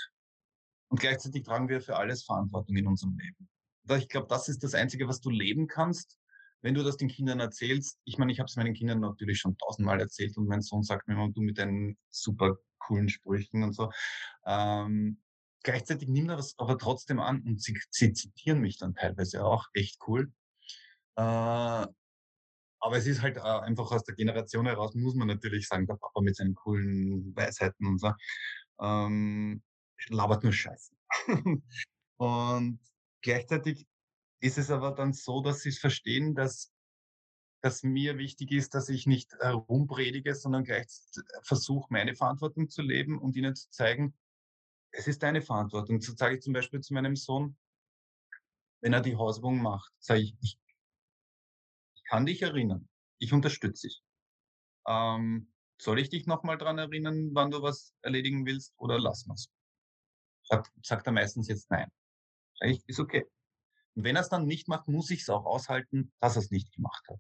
Und gleichzeitig tragen wir für alles Verantwortung in unserem Leben ich glaube, das ist das Einzige, was du leben kannst, wenn du das den Kindern erzählst. Ich meine, ich habe es meinen Kindern natürlich schon tausendmal erzählt und mein Sohn sagt mir immer, du mit deinen super coolen Sprüchen und so. Ähm, gleichzeitig nimmt er das aber trotzdem an und sie, sie zitieren mich dann teilweise auch echt cool. Äh, aber es ist halt äh, einfach aus der Generation heraus, muss man natürlich sagen, der Papa mit seinen coolen Weisheiten und so, ähm, labert nur Scheiße. (laughs) und Gleichzeitig ist es aber dann so, dass sie es verstehen, dass, dass mir wichtig ist, dass ich nicht herumpredige, sondern gleich versuche, meine Verantwortung zu leben und ihnen zu zeigen, es ist deine Verantwortung. So sage ich zum Beispiel zu meinem Sohn, wenn er die Hausübung macht, sage ich, ich, ich kann dich erinnern, ich unterstütze dich. Ähm, soll ich dich nochmal dran erinnern, wann du was erledigen willst oder lass wir's? Sagt, sagt er meistens jetzt nein. Ich, ist okay. Und wenn er es dann nicht macht, muss ich es auch aushalten, dass er es nicht gemacht hat.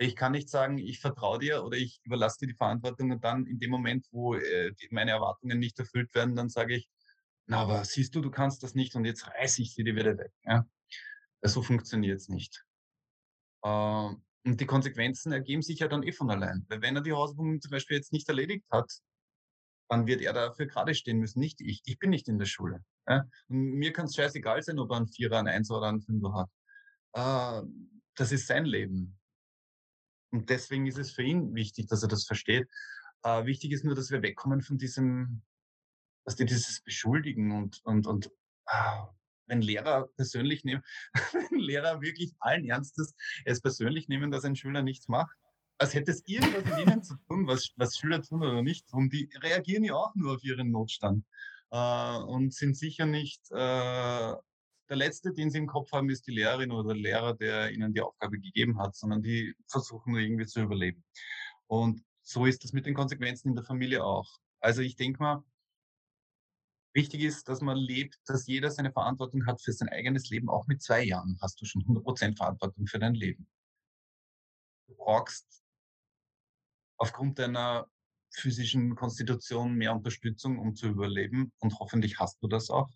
Ich kann nicht sagen, ich vertraue dir oder ich überlasse dir die Verantwortung und dann in dem Moment, wo äh, meine Erwartungen nicht erfüllt werden, dann sage ich, na, aber siehst du, du kannst das nicht und jetzt reiße ich sie dir wieder weg. Ja? So funktioniert es nicht. Äh, und die Konsequenzen ergeben sich ja dann eh von allein. Weil wenn er die Hausaufgaben zum Beispiel jetzt nicht erledigt hat, dann wird er dafür gerade stehen müssen, nicht ich. Ich bin nicht in der Schule. Ja? Und mir kann es scheißegal sein, ob er einen Vierer, einen Einser oder einen Fünfer hat. Äh, das ist sein Leben. Und deswegen ist es für ihn wichtig, dass er das versteht. Äh, wichtig ist nur, dass wir wegkommen von diesem, dass die dieses Beschuldigen und, und, und ah, wenn Lehrer persönlich nehmen, (laughs) wenn Lehrer wirklich allen Ernstes es persönlich nehmen, dass ein Schüler nichts macht, als hätte es irgendwas mit ihnen zu tun, was, was Schüler tun oder nicht tun. Die reagieren ja auch nur auf ihren Notstand äh, und sind sicher nicht äh, der Letzte, den sie im Kopf haben, ist die Lehrerin oder der Lehrer, der ihnen die Aufgabe gegeben hat, sondern die versuchen irgendwie zu überleben. Und so ist das mit den Konsequenzen in der Familie auch. Also ich denke mal, wichtig ist, dass man lebt, dass jeder seine Verantwortung hat für sein eigenes Leben. Auch mit zwei Jahren hast du schon 100% Verantwortung für dein Leben. Du brauchst aufgrund deiner physischen Konstitution mehr Unterstützung, um zu überleben. Und hoffentlich hast du das auch.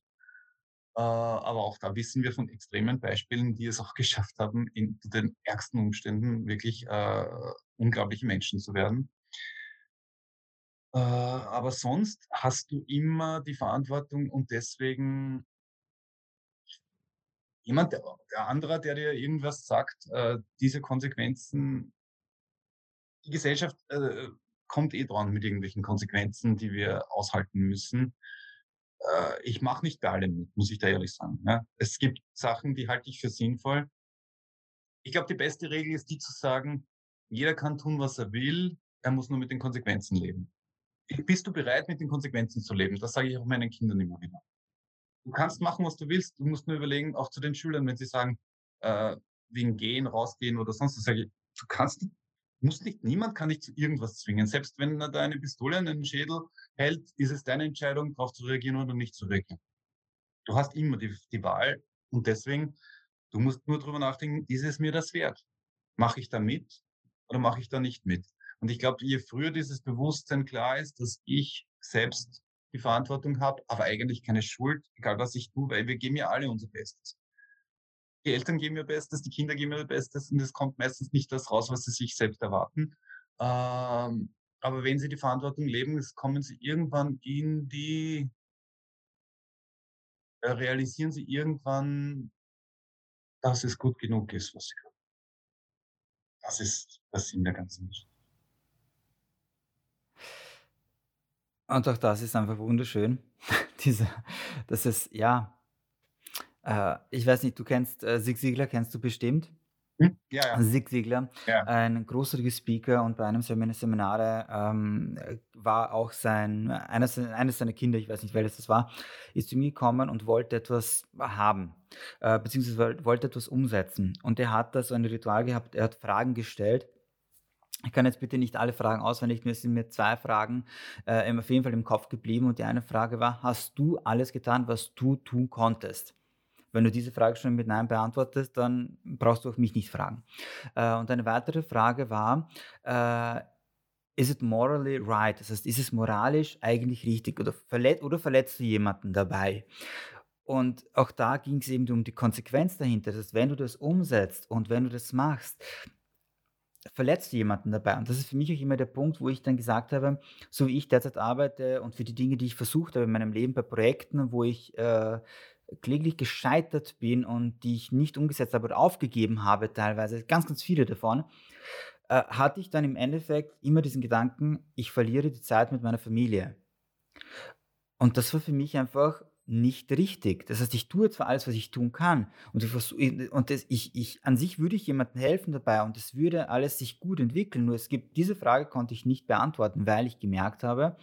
Äh, aber auch da wissen wir von extremen Beispielen, die es (laughs) auch geschafft haben, in den ärgsten Umständen wirklich äh, unglaubliche Menschen zu werden. Äh, aber sonst hast du immer die Verantwortung und deswegen jemand, der, der andere, der dir irgendwas sagt, äh, diese Konsequenzen, die Gesellschaft äh, kommt eh dran mit irgendwelchen Konsequenzen, die wir aushalten müssen äh, ich mache nicht bei allem mit, muss ich da ehrlich sagen. Ja. Es gibt Sachen, die halte ich für sinnvoll. Ich glaube, die beste Regel ist die zu sagen, jeder kann tun, was er will, er muss nur mit den Konsequenzen leben. Bist du bereit, mit den Konsequenzen zu leben? Das sage ich auch meinen Kindern immer wieder. Du kannst machen, was du willst. Du musst nur überlegen, auch zu den Schülern, wenn sie sagen, äh, wegen Gehen, rausgehen oder sonst was, sage ich, du kannst muss nicht, niemand kann dich zu irgendwas zwingen. Selbst wenn er da eine Pistole an den Schädel hält, ist es deine Entscheidung, darauf zu reagieren oder nicht zu reagieren. Du hast immer die, die Wahl und deswegen, du musst nur drüber nachdenken, ist es mir das wert? Mache ich da mit oder mache ich da nicht mit? Und ich glaube, je früher dieses Bewusstsein klar ist, dass ich selbst die Verantwortung habe, aber eigentlich keine Schuld, egal was ich tue, weil wir geben ja alle unser Bestes die Eltern geben ihr Bestes, die Kinder geben ihr Bestes und es kommt meistens nicht das raus, was sie sich selbst erwarten. Ähm, aber wenn sie die Verantwortung leben, kommen sie irgendwann in die, äh, realisieren sie irgendwann, dass es gut genug ist, was sie können. Das ist der Sinn der ganzen Geschichte. Und auch das ist einfach wunderschön. (laughs) Diese, dass es, ja, äh, ich weiß nicht, du kennst äh, Zig Ziglar, kennst du bestimmt? Hm? Ja, ja. Zig Ziglar, Ja. ein großartiger Speaker und bei einem seiner Seminare ähm, war auch sein, eines, eines seiner Kinder, ich weiß nicht, welches das war, ist zu mir gekommen und wollte etwas haben, äh, beziehungsweise wollte etwas umsetzen. Und er hat da so ein Ritual gehabt, er hat Fragen gestellt. Ich kann jetzt bitte nicht alle Fragen auswendig, mir sind mir zwei Fragen äh, auf jeden Fall im Kopf geblieben und die eine Frage war, hast du alles getan, was du tun konntest? Wenn du diese Frage schon mit Nein beantwortest, dann brauchst du auch mich nicht fragen. Äh, und eine weitere Frage war, äh, is it morally right? Das heißt, ist es moralisch eigentlich richtig oder, verlet oder verletzt du jemanden dabei? Und auch da ging es eben um die Konsequenz dahinter. Das heißt, wenn du das umsetzt und wenn du das machst, verletzt du jemanden dabei. Und das ist für mich auch immer der Punkt, wo ich dann gesagt habe, so wie ich derzeit arbeite und für die Dinge, die ich versucht habe in meinem Leben bei Projekten, wo ich äh, kläglich gescheitert bin und die ich nicht umgesetzt habe oder aufgegeben habe, teilweise, ganz, ganz viele davon, äh, hatte ich dann im Endeffekt immer diesen Gedanken, ich verliere die Zeit mit meiner Familie. Und das war für mich einfach nicht richtig. Das heißt, ich tue zwar alles, was ich tun kann, und, ich, versuch, und das, ich, ich, an sich würde ich jemandem helfen dabei und es würde alles sich gut entwickeln. Nur es gibt diese Frage konnte ich nicht beantworten, weil ich gemerkt habe,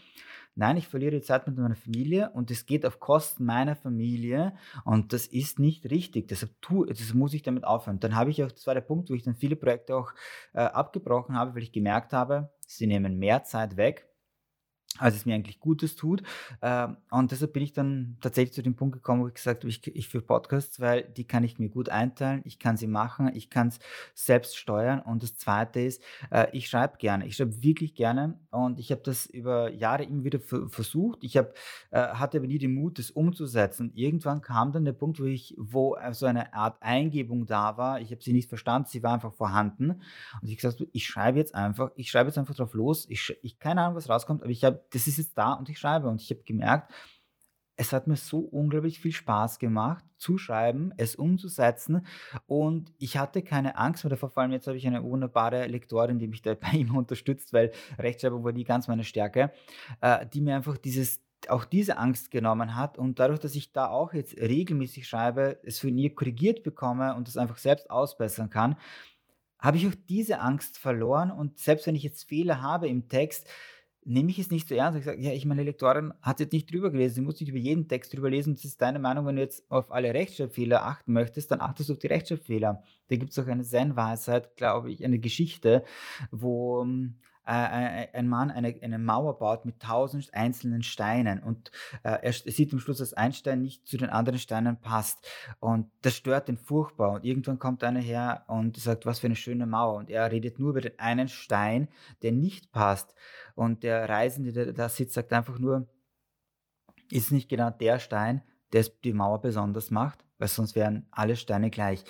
nein, ich verliere die Zeit mit meiner Familie und es geht auf Kosten meiner Familie und das ist nicht richtig. Deshalb tu, das muss ich damit aufhören. Dann habe ich auch, das war der Punkt, wo ich dann viele Projekte auch äh, abgebrochen habe, weil ich gemerkt habe, sie nehmen mehr Zeit weg als es mir eigentlich Gutes tut. Ähm, und deshalb bin ich dann tatsächlich zu dem Punkt gekommen, wo ich gesagt habe, ich, ich führe Podcasts, weil die kann ich mir gut einteilen, ich kann sie machen, ich kann es selbst steuern. Und das Zweite ist, äh, ich schreibe gerne, ich schreibe wirklich gerne und ich habe das über Jahre immer wieder versucht. Ich hab, äh, hatte aber nie den Mut, das umzusetzen. Und irgendwann kam dann der Punkt, wo ich, wo so eine Art Eingebung da war. Ich habe sie nicht verstanden, sie war einfach vorhanden. Und ich gesagt, ich schreibe jetzt einfach, ich schreibe jetzt einfach drauf los. Ich, ich keine Ahnung, was rauskommt, aber ich habe das ist jetzt da und ich schreibe. Und ich habe gemerkt, es hat mir so unglaublich viel Spaß gemacht, zu schreiben, es umzusetzen. Und ich hatte keine Angst mehr davor. Vor allem jetzt habe ich eine wunderbare Lektorin, die mich dabei (laughs) immer unterstützt, weil Rechtschreibung war nie ganz meine Stärke, äh, die mir einfach dieses auch diese Angst genommen hat und dadurch, dass ich da auch jetzt regelmäßig schreibe, es von ihr korrigiert bekomme und das einfach selbst ausbessern kann, habe ich auch diese Angst verloren und selbst wenn ich jetzt Fehler habe im Text, nehme ich es nicht so ernst. Ich sage, ja, ich meine Lektorin hat jetzt nicht drüber gelesen, sie muss nicht über jeden Text drüber lesen. Das ist deine Meinung, wenn du jetzt auf alle Rechtschreibfehler achten möchtest, dann achtest du auf die Rechtschreibfehler. Da gibt es auch eine Zen-Weisheit, glaube ich, eine Geschichte, wo ähm, äh, ein Mann eine, eine Mauer baut mit tausend einzelnen Steinen und äh, er sieht am Schluss, dass ein Stein nicht zu den anderen Steinen passt und das stört ihn furchtbar und irgendwann kommt einer her und sagt, was für eine schöne Mauer und er redet nur über den einen Stein, der nicht passt und der Reisende, der da sitzt, sagt einfach nur, ist nicht genau der Stein, der die Mauer besonders macht, weil sonst wären alle Steine gleich.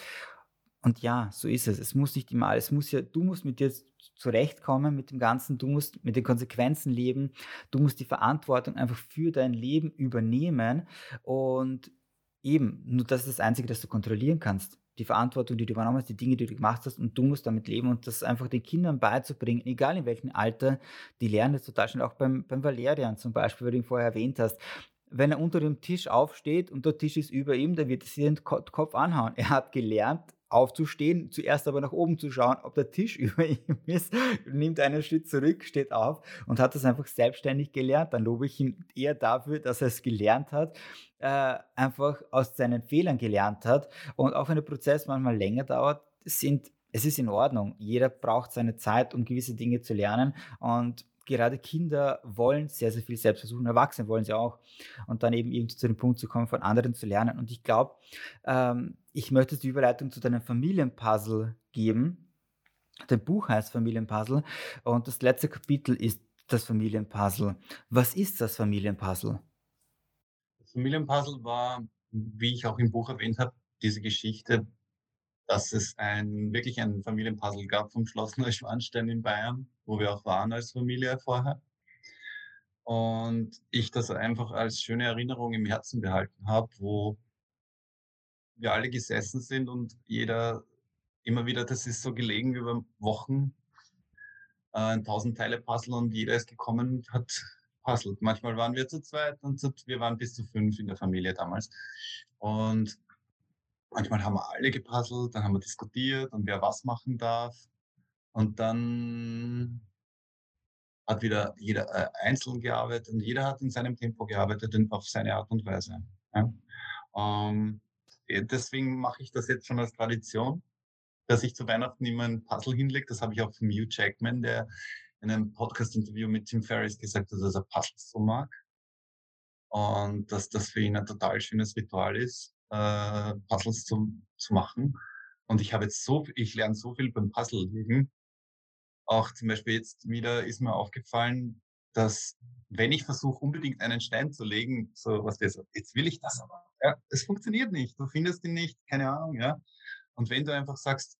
Und ja, so ist es. Es muss nicht immer alles, muss ja, du musst mit dir zurechtkommen mit dem Ganzen, du musst mit den Konsequenzen leben, du musst die Verantwortung einfach für dein Leben übernehmen. Und eben, nur das ist das Einzige, das du kontrollieren kannst. Die Verantwortung, die du übernommen hast, die Dinge, die du gemacht hast. Und du musst damit leben und das einfach den Kindern beizubringen, egal in welchem Alter, die lernen das total schnell, auch beim, beim Valerian zum Beispiel, weil du ihn vorher erwähnt hast. Wenn er unter dem Tisch aufsteht und der Tisch ist über ihm, dann wird es ihn den Kopf anhauen. Er hat gelernt, aufzustehen, zuerst aber nach oben zu schauen, ob der Tisch (laughs) über ihm ist, nimmt einen Schritt zurück, steht auf und hat das einfach selbstständig gelernt. Dann lobe ich ihn eher dafür, dass er es gelernt hat, äh, einfach aus seinen Fehlern gelernt hat. Und auch wenn der Prozess manchmal länger dauert, sind, es ist in Ordnung. Jeder braucht seine Zeit, um gewisse Dinge zu lernen. Und gerade Kinder wollen sehr, sehr viel selbst versuchen, Erwachsene wollen sie auch. Und dann eben irgendwie zu dem Punkt zu kommen, von anderen zu lernen. Und ich glaube, ähm, ich möchte die Überleitung zu deinem Familienpuzzle geben. Dein Buch heißt Familienpuzzle und das letzte Kapitel ist das Familienpuzzle. Was ist das Familienpuzzle? Das Familienpuzzle war, wie ich auch im Buch erwähnt habe, diese Geschichte dass es ein, wirklich ein Familienpuzzle gab vom Schloss Neuschwanstein in Bayern, wo wir auch waren als Familie vorher. Und ich das einfach als schöne Erinnerung im Herzen behalten habe, wo wir alle gesessen sind und jeder immer wieder, das ist so gelegen über Wochen, äh, ein tausend Teile Puzzle und jeder ist gekommen und hat puzzelt. Manchmal waren wir zu zweit und wir waren bis zu fünf in der Familie damals. Und Manchmal haben wir alle gepuzzelt, dann haben wir diskutiert und wer was machen darf. Und dann hat wieder jeder äh, einzeln gearbeitet und jeder hat in seinem Tempo gearbeitet und auf seine Art und Weise. Ja. Ähm, deswegen mache ich das jetzt schon als Tradition, dass ich zu Weihnachten immer ein Puzzle hinlege. Das habe ich auch von Hugh Jackman, der in einem Podcast-Interview mit Tim Ferriss gesagt hat, dass er Puzzles so mag. Und dass das für ihn ein total schönes Ritual ist äh, Puzzles zu, zu machen. Und ich habe jetzt so, ich lerne so viel beim Puzzle legen. Auch zum Beispiel jetzt wieder ist mir aufgefallen, dass wenn ich versuche, unbedingt einen Stein zu legen, so was das, jetzt will ich das aber. Ja, es funktioniert nicht. Du findest ihn nicht, keine Ahnung, ja. Und wenn du einfach sagst,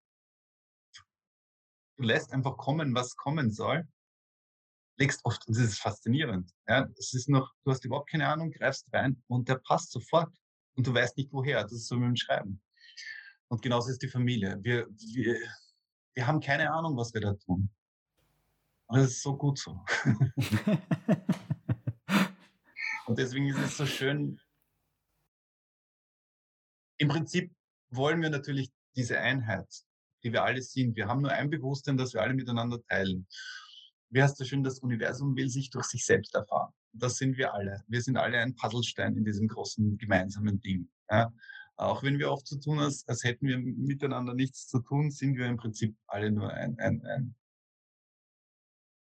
du lässt einfach kommen, was kommen soll, legst oft, und das ist faszinierend. Ja, es ist noch, du hast überhaupt keine Ahnung, greifst rein und der passt sofort und du weißt nicht woher. Das ist so mit dem Schreiben. Und genauso ist die Familie. Wir, wir, wir haben keine Ahnung, was wir da tun. Und das ist so gut so. (laughs) und deswegen ist es so schön. Im Prinzip wollen wir natürlich diese Einheit, die wir alle sind. Wir haben nur ein Bewusstsein, das wir alle miteinander teilen. Wie heißt so schön, das Universum will sich durch sich selbst erfahren. Das sind wir alle. Wir sind alle ein Puzzlestein in diesem großen gemeinsamen Ding. Ja? Auch wenn wir oft so tun, als, als hätten wir miteinander nichts zu tun, sind wir im Prinzip alle nur ein, ein, ein,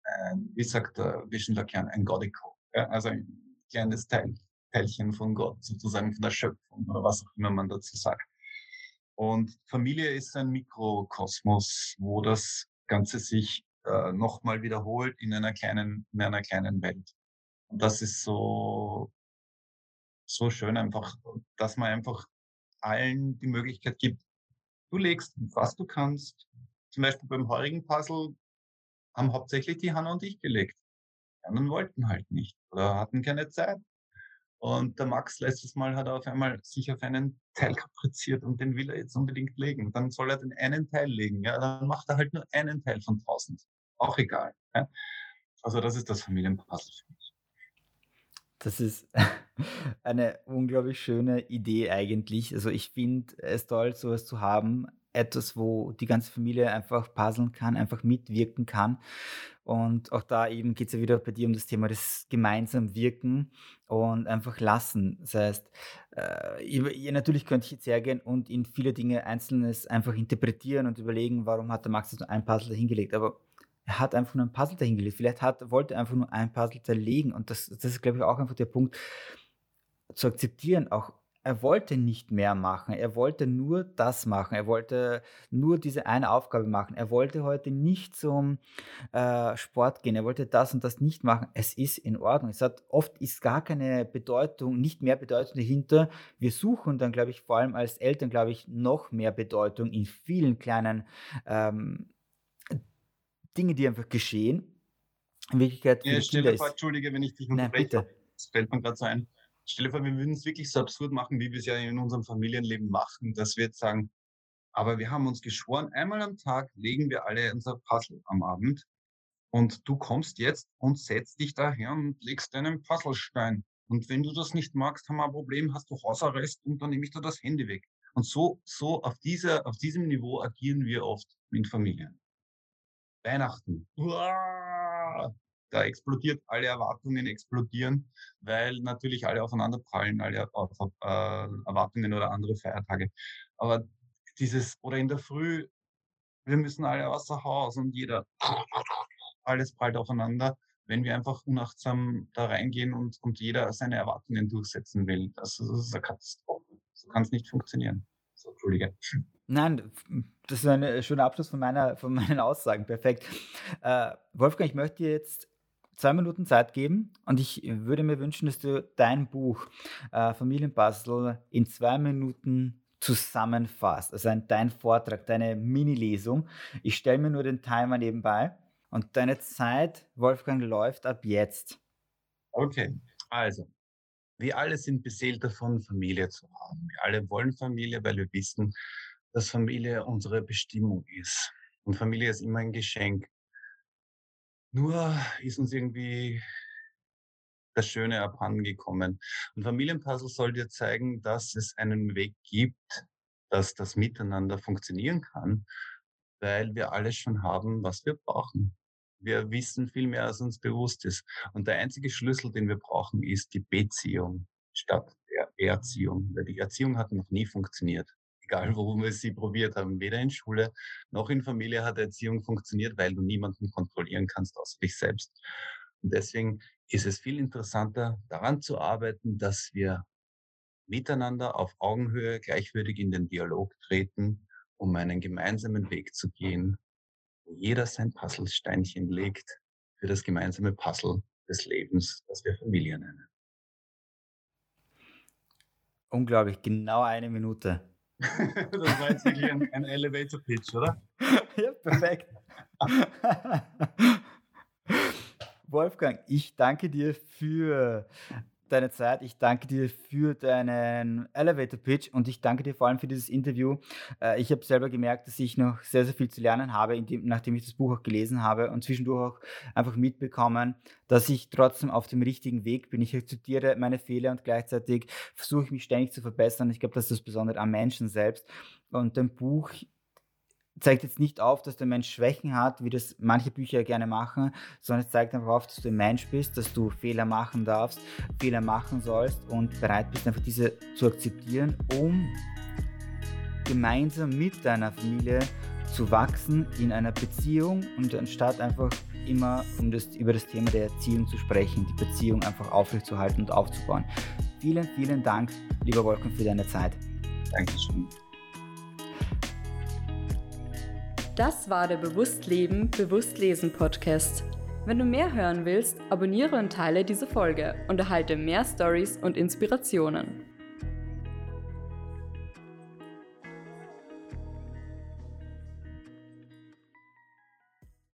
ein wie sagt der Lacan, ein Godico. Ja? Also ein kleines Teil, Teilchen von Gott, sozusagen von der Schöpfung oder was auch immer man dazu sagt. Und Familie ist ein Mikrokosmos, wo das Ganze sich äh, nochmal wiederholt in einer kleinen, in einer kleinen Welt. Das ist so, so schön einfach, dass man einfach allen die Möglichkeit gibt, du legst, was du kannst. Zum Beispiel beim heurigen Puzzle haben hauptsächlich die Hanna und ich gelegt. Die anderen wollten halt nicht oder hatten keine Zeit. Und der Max letztes Mal hat er auf einmal sich auf einen Teil (laughs) kapriziert und den will er jetzt unbedingt legen. Dann soll er den einen Teil legen. Ja, dann macht er halt nur einen Teil von tausend. Auch egal. Ja. Also das ist das Familienpuzzle für mich. Das ist (laughs) eine unglaublich schöne Idee eigentlich. Also ich finde es toll, sowas zu haben. Etwas, wo die ganze Familie einfach puzzeln kann, einfach mitwirken kann. Und auch da eben geht es ja wieder bei dir um das Thema des gemeinsam Wirken und einfach lassen. Das heißt, äh, natürlich könnte ich jetzt hergehen und in viele Dinge Einzelnes einfach interpretieren und überlegen, warum hat der Max jetzt ein Puzzle hingelegt. Aber er hat einfach nur ein Puzzle dahingelegt. Vielleicht hat, wollte er einfach nur ein Puzzle zerlegen. Und das, das ist, glaube ich, auch einfach der Punkt, zu akzeptieren, auch er wollte nicht mehr machen. Er wollte nur das machen. Er wollte nur diese eine Aufgabe machen. Er wollte heute nicht zum äh, Sport gehen. Er wollte das und das nicht machen. Es ist in Ordnung. Es hat oft ist gar keine Bedeutung, nicht mehr Bedeutung dahinter. Wir suchen dann, glaube ich, vor allem als Eltern, glaube ich, noch mehr Bedeutung in vielen kleinen ähm, Dinge, die einfach geschehen. In Wirklichkeit ja, die Kinder vor, Entschuldige, wenn ich dich unterbreche. Das fällt mir gerade so ein. Stell dir vor, wir würden es wirklich so absurd machen, wie wir es ja in unserem Familienleben machen, dass wir jetzt sagen, aber wir haben uns geschworen, einmal am Tag legen wir alle unser Puzzle am Abend und du kommst jetzt und setzt dich daher und legst deinen Puzzlestein. Und wenn du das nicht magst, haben wir ein Problem, hast du Hausarrest und dann nehme ich dir das Handy weg. Und so, so auf, dieser, auf diesem Niveau agieren wir oft in Familien. Weihnachten. Da explodiert, alle Erwartungen explodieren, weil natürlich alle aufeinander prallen, alle äh, Erwartungen oder andere Feiertage. Aber dieses, oder in der Früh, wir müssen alle außer Haus und jeder, alles prallt aufeinander, wenn wir einfach unachtsam da reingehen und, und jeder seine Erwartungen durchsetzen will. Das, das ist eine Katastrophe. So kann es nicht funktionieren. So, Entschuldige. Nein, das ist ein schöner Abschluss von, meiner, von meinen Aussagen. Perfekt. Äh, Wolfgang, ich möchte dir jetzt zwei Minuten Zeit geben und ich würde mir wünschen, dass du dein Buch äh, Familienpuzzle in zwei Minuten zusammenfasst. Also ein, dein Vortrag, deine Mini-Lesung. Ich stelle mir nur den Timer nebenbei und deine Zeit, Wolfgang, läuft ab jetzt. Okay, also wir alle sind beseelt davon, Familie zu haben. Wir alle wollen Familie, weil wir wissen, dass Familie unsere Bestimmung ist. Und Familie ist immer ein Geschenk. Nur ist uns irgendwie das Schöne abhandengekommen. Und Familienpuzzle soll dir zeigen, dass es einen Weg gibt, dass das Miteinander funktionieren kann, weil wir alles schon haben, was wir brauchen. Wir wissen viel mehr, als uns bewusst ist. Und der einzige Schlüssel, den wir brauchen, ist die Beziehung statt der Erziehung. Weil die Erziehung hat noch nie funktioniert egal wo wir sie probiert haben. Weder in Schule noch in Familie hat Erziehung funktioniert, weil du niemanden kontrollieren kannst außer dich selbst. Und deswegen ist es viel interessanter, daran zu arbeiten, dass wir miteinander auf Augenhöhe gleichwürdig in den Dialog treten, um einen gemeinsamen Weg zu gehen, wo jeder sein Puzzlesteinchen legt für das gemeinsame Puzzle des Lebens, das wir Familie nennen. Unglaublich, genau eine Minute. Das war jetzt wirklich ein, ein Elevator Pitch, oder? (laughs) ja, perfekt. (laughs) Wolfgang, ich danke dir für deine Zeit. Ich danke dir für deinen Elevator Pitch und ich danke dir vor allem für dieses Interview. Äh, ich habe selber gemerkt, dass ich noch sehr, sehr viel zu lernen habe, dem, nachdem ich das Buch auch gelesen habe und zwischendurch auch einfach mitbekommen, dass ich trotzdem auf dem richtigen Weg bin. Ich akzeptiere meine Fehler und gleichzeitig versuche ich mich ständig zu verbessern. Ich glaube, das ist das Besondere am Menschen selbst. Und dein Buch zeigt jetzt nicht auf, dass der Mensch Schwächen hat, wie das manche Bücher gerne machen, sondern es zeigt einfach auf, dass du ein Mensch bist, dass du Fehler machen darfst, Fehler machen sollst und bereit bist, einfach diese zu akzeptieren, um gemeinsam mit deiner Familie zu wachsen in einer Beziehung und anstatt einfach immer um das, über das Thema der Erziehung zu sprechen, die Beziehung einfach aufrechtzuerhalten und aufzubauen. Vielen, vielen Dank, lieber Wolfgang, für deine Zeit. Dankeschön. Das war der Bewusst Leben, Bewusst Lesen Podcast. Wenn du mehr hören willst, abonniere und teile diese Folge und erhalte mehr Stories und Inspirationen.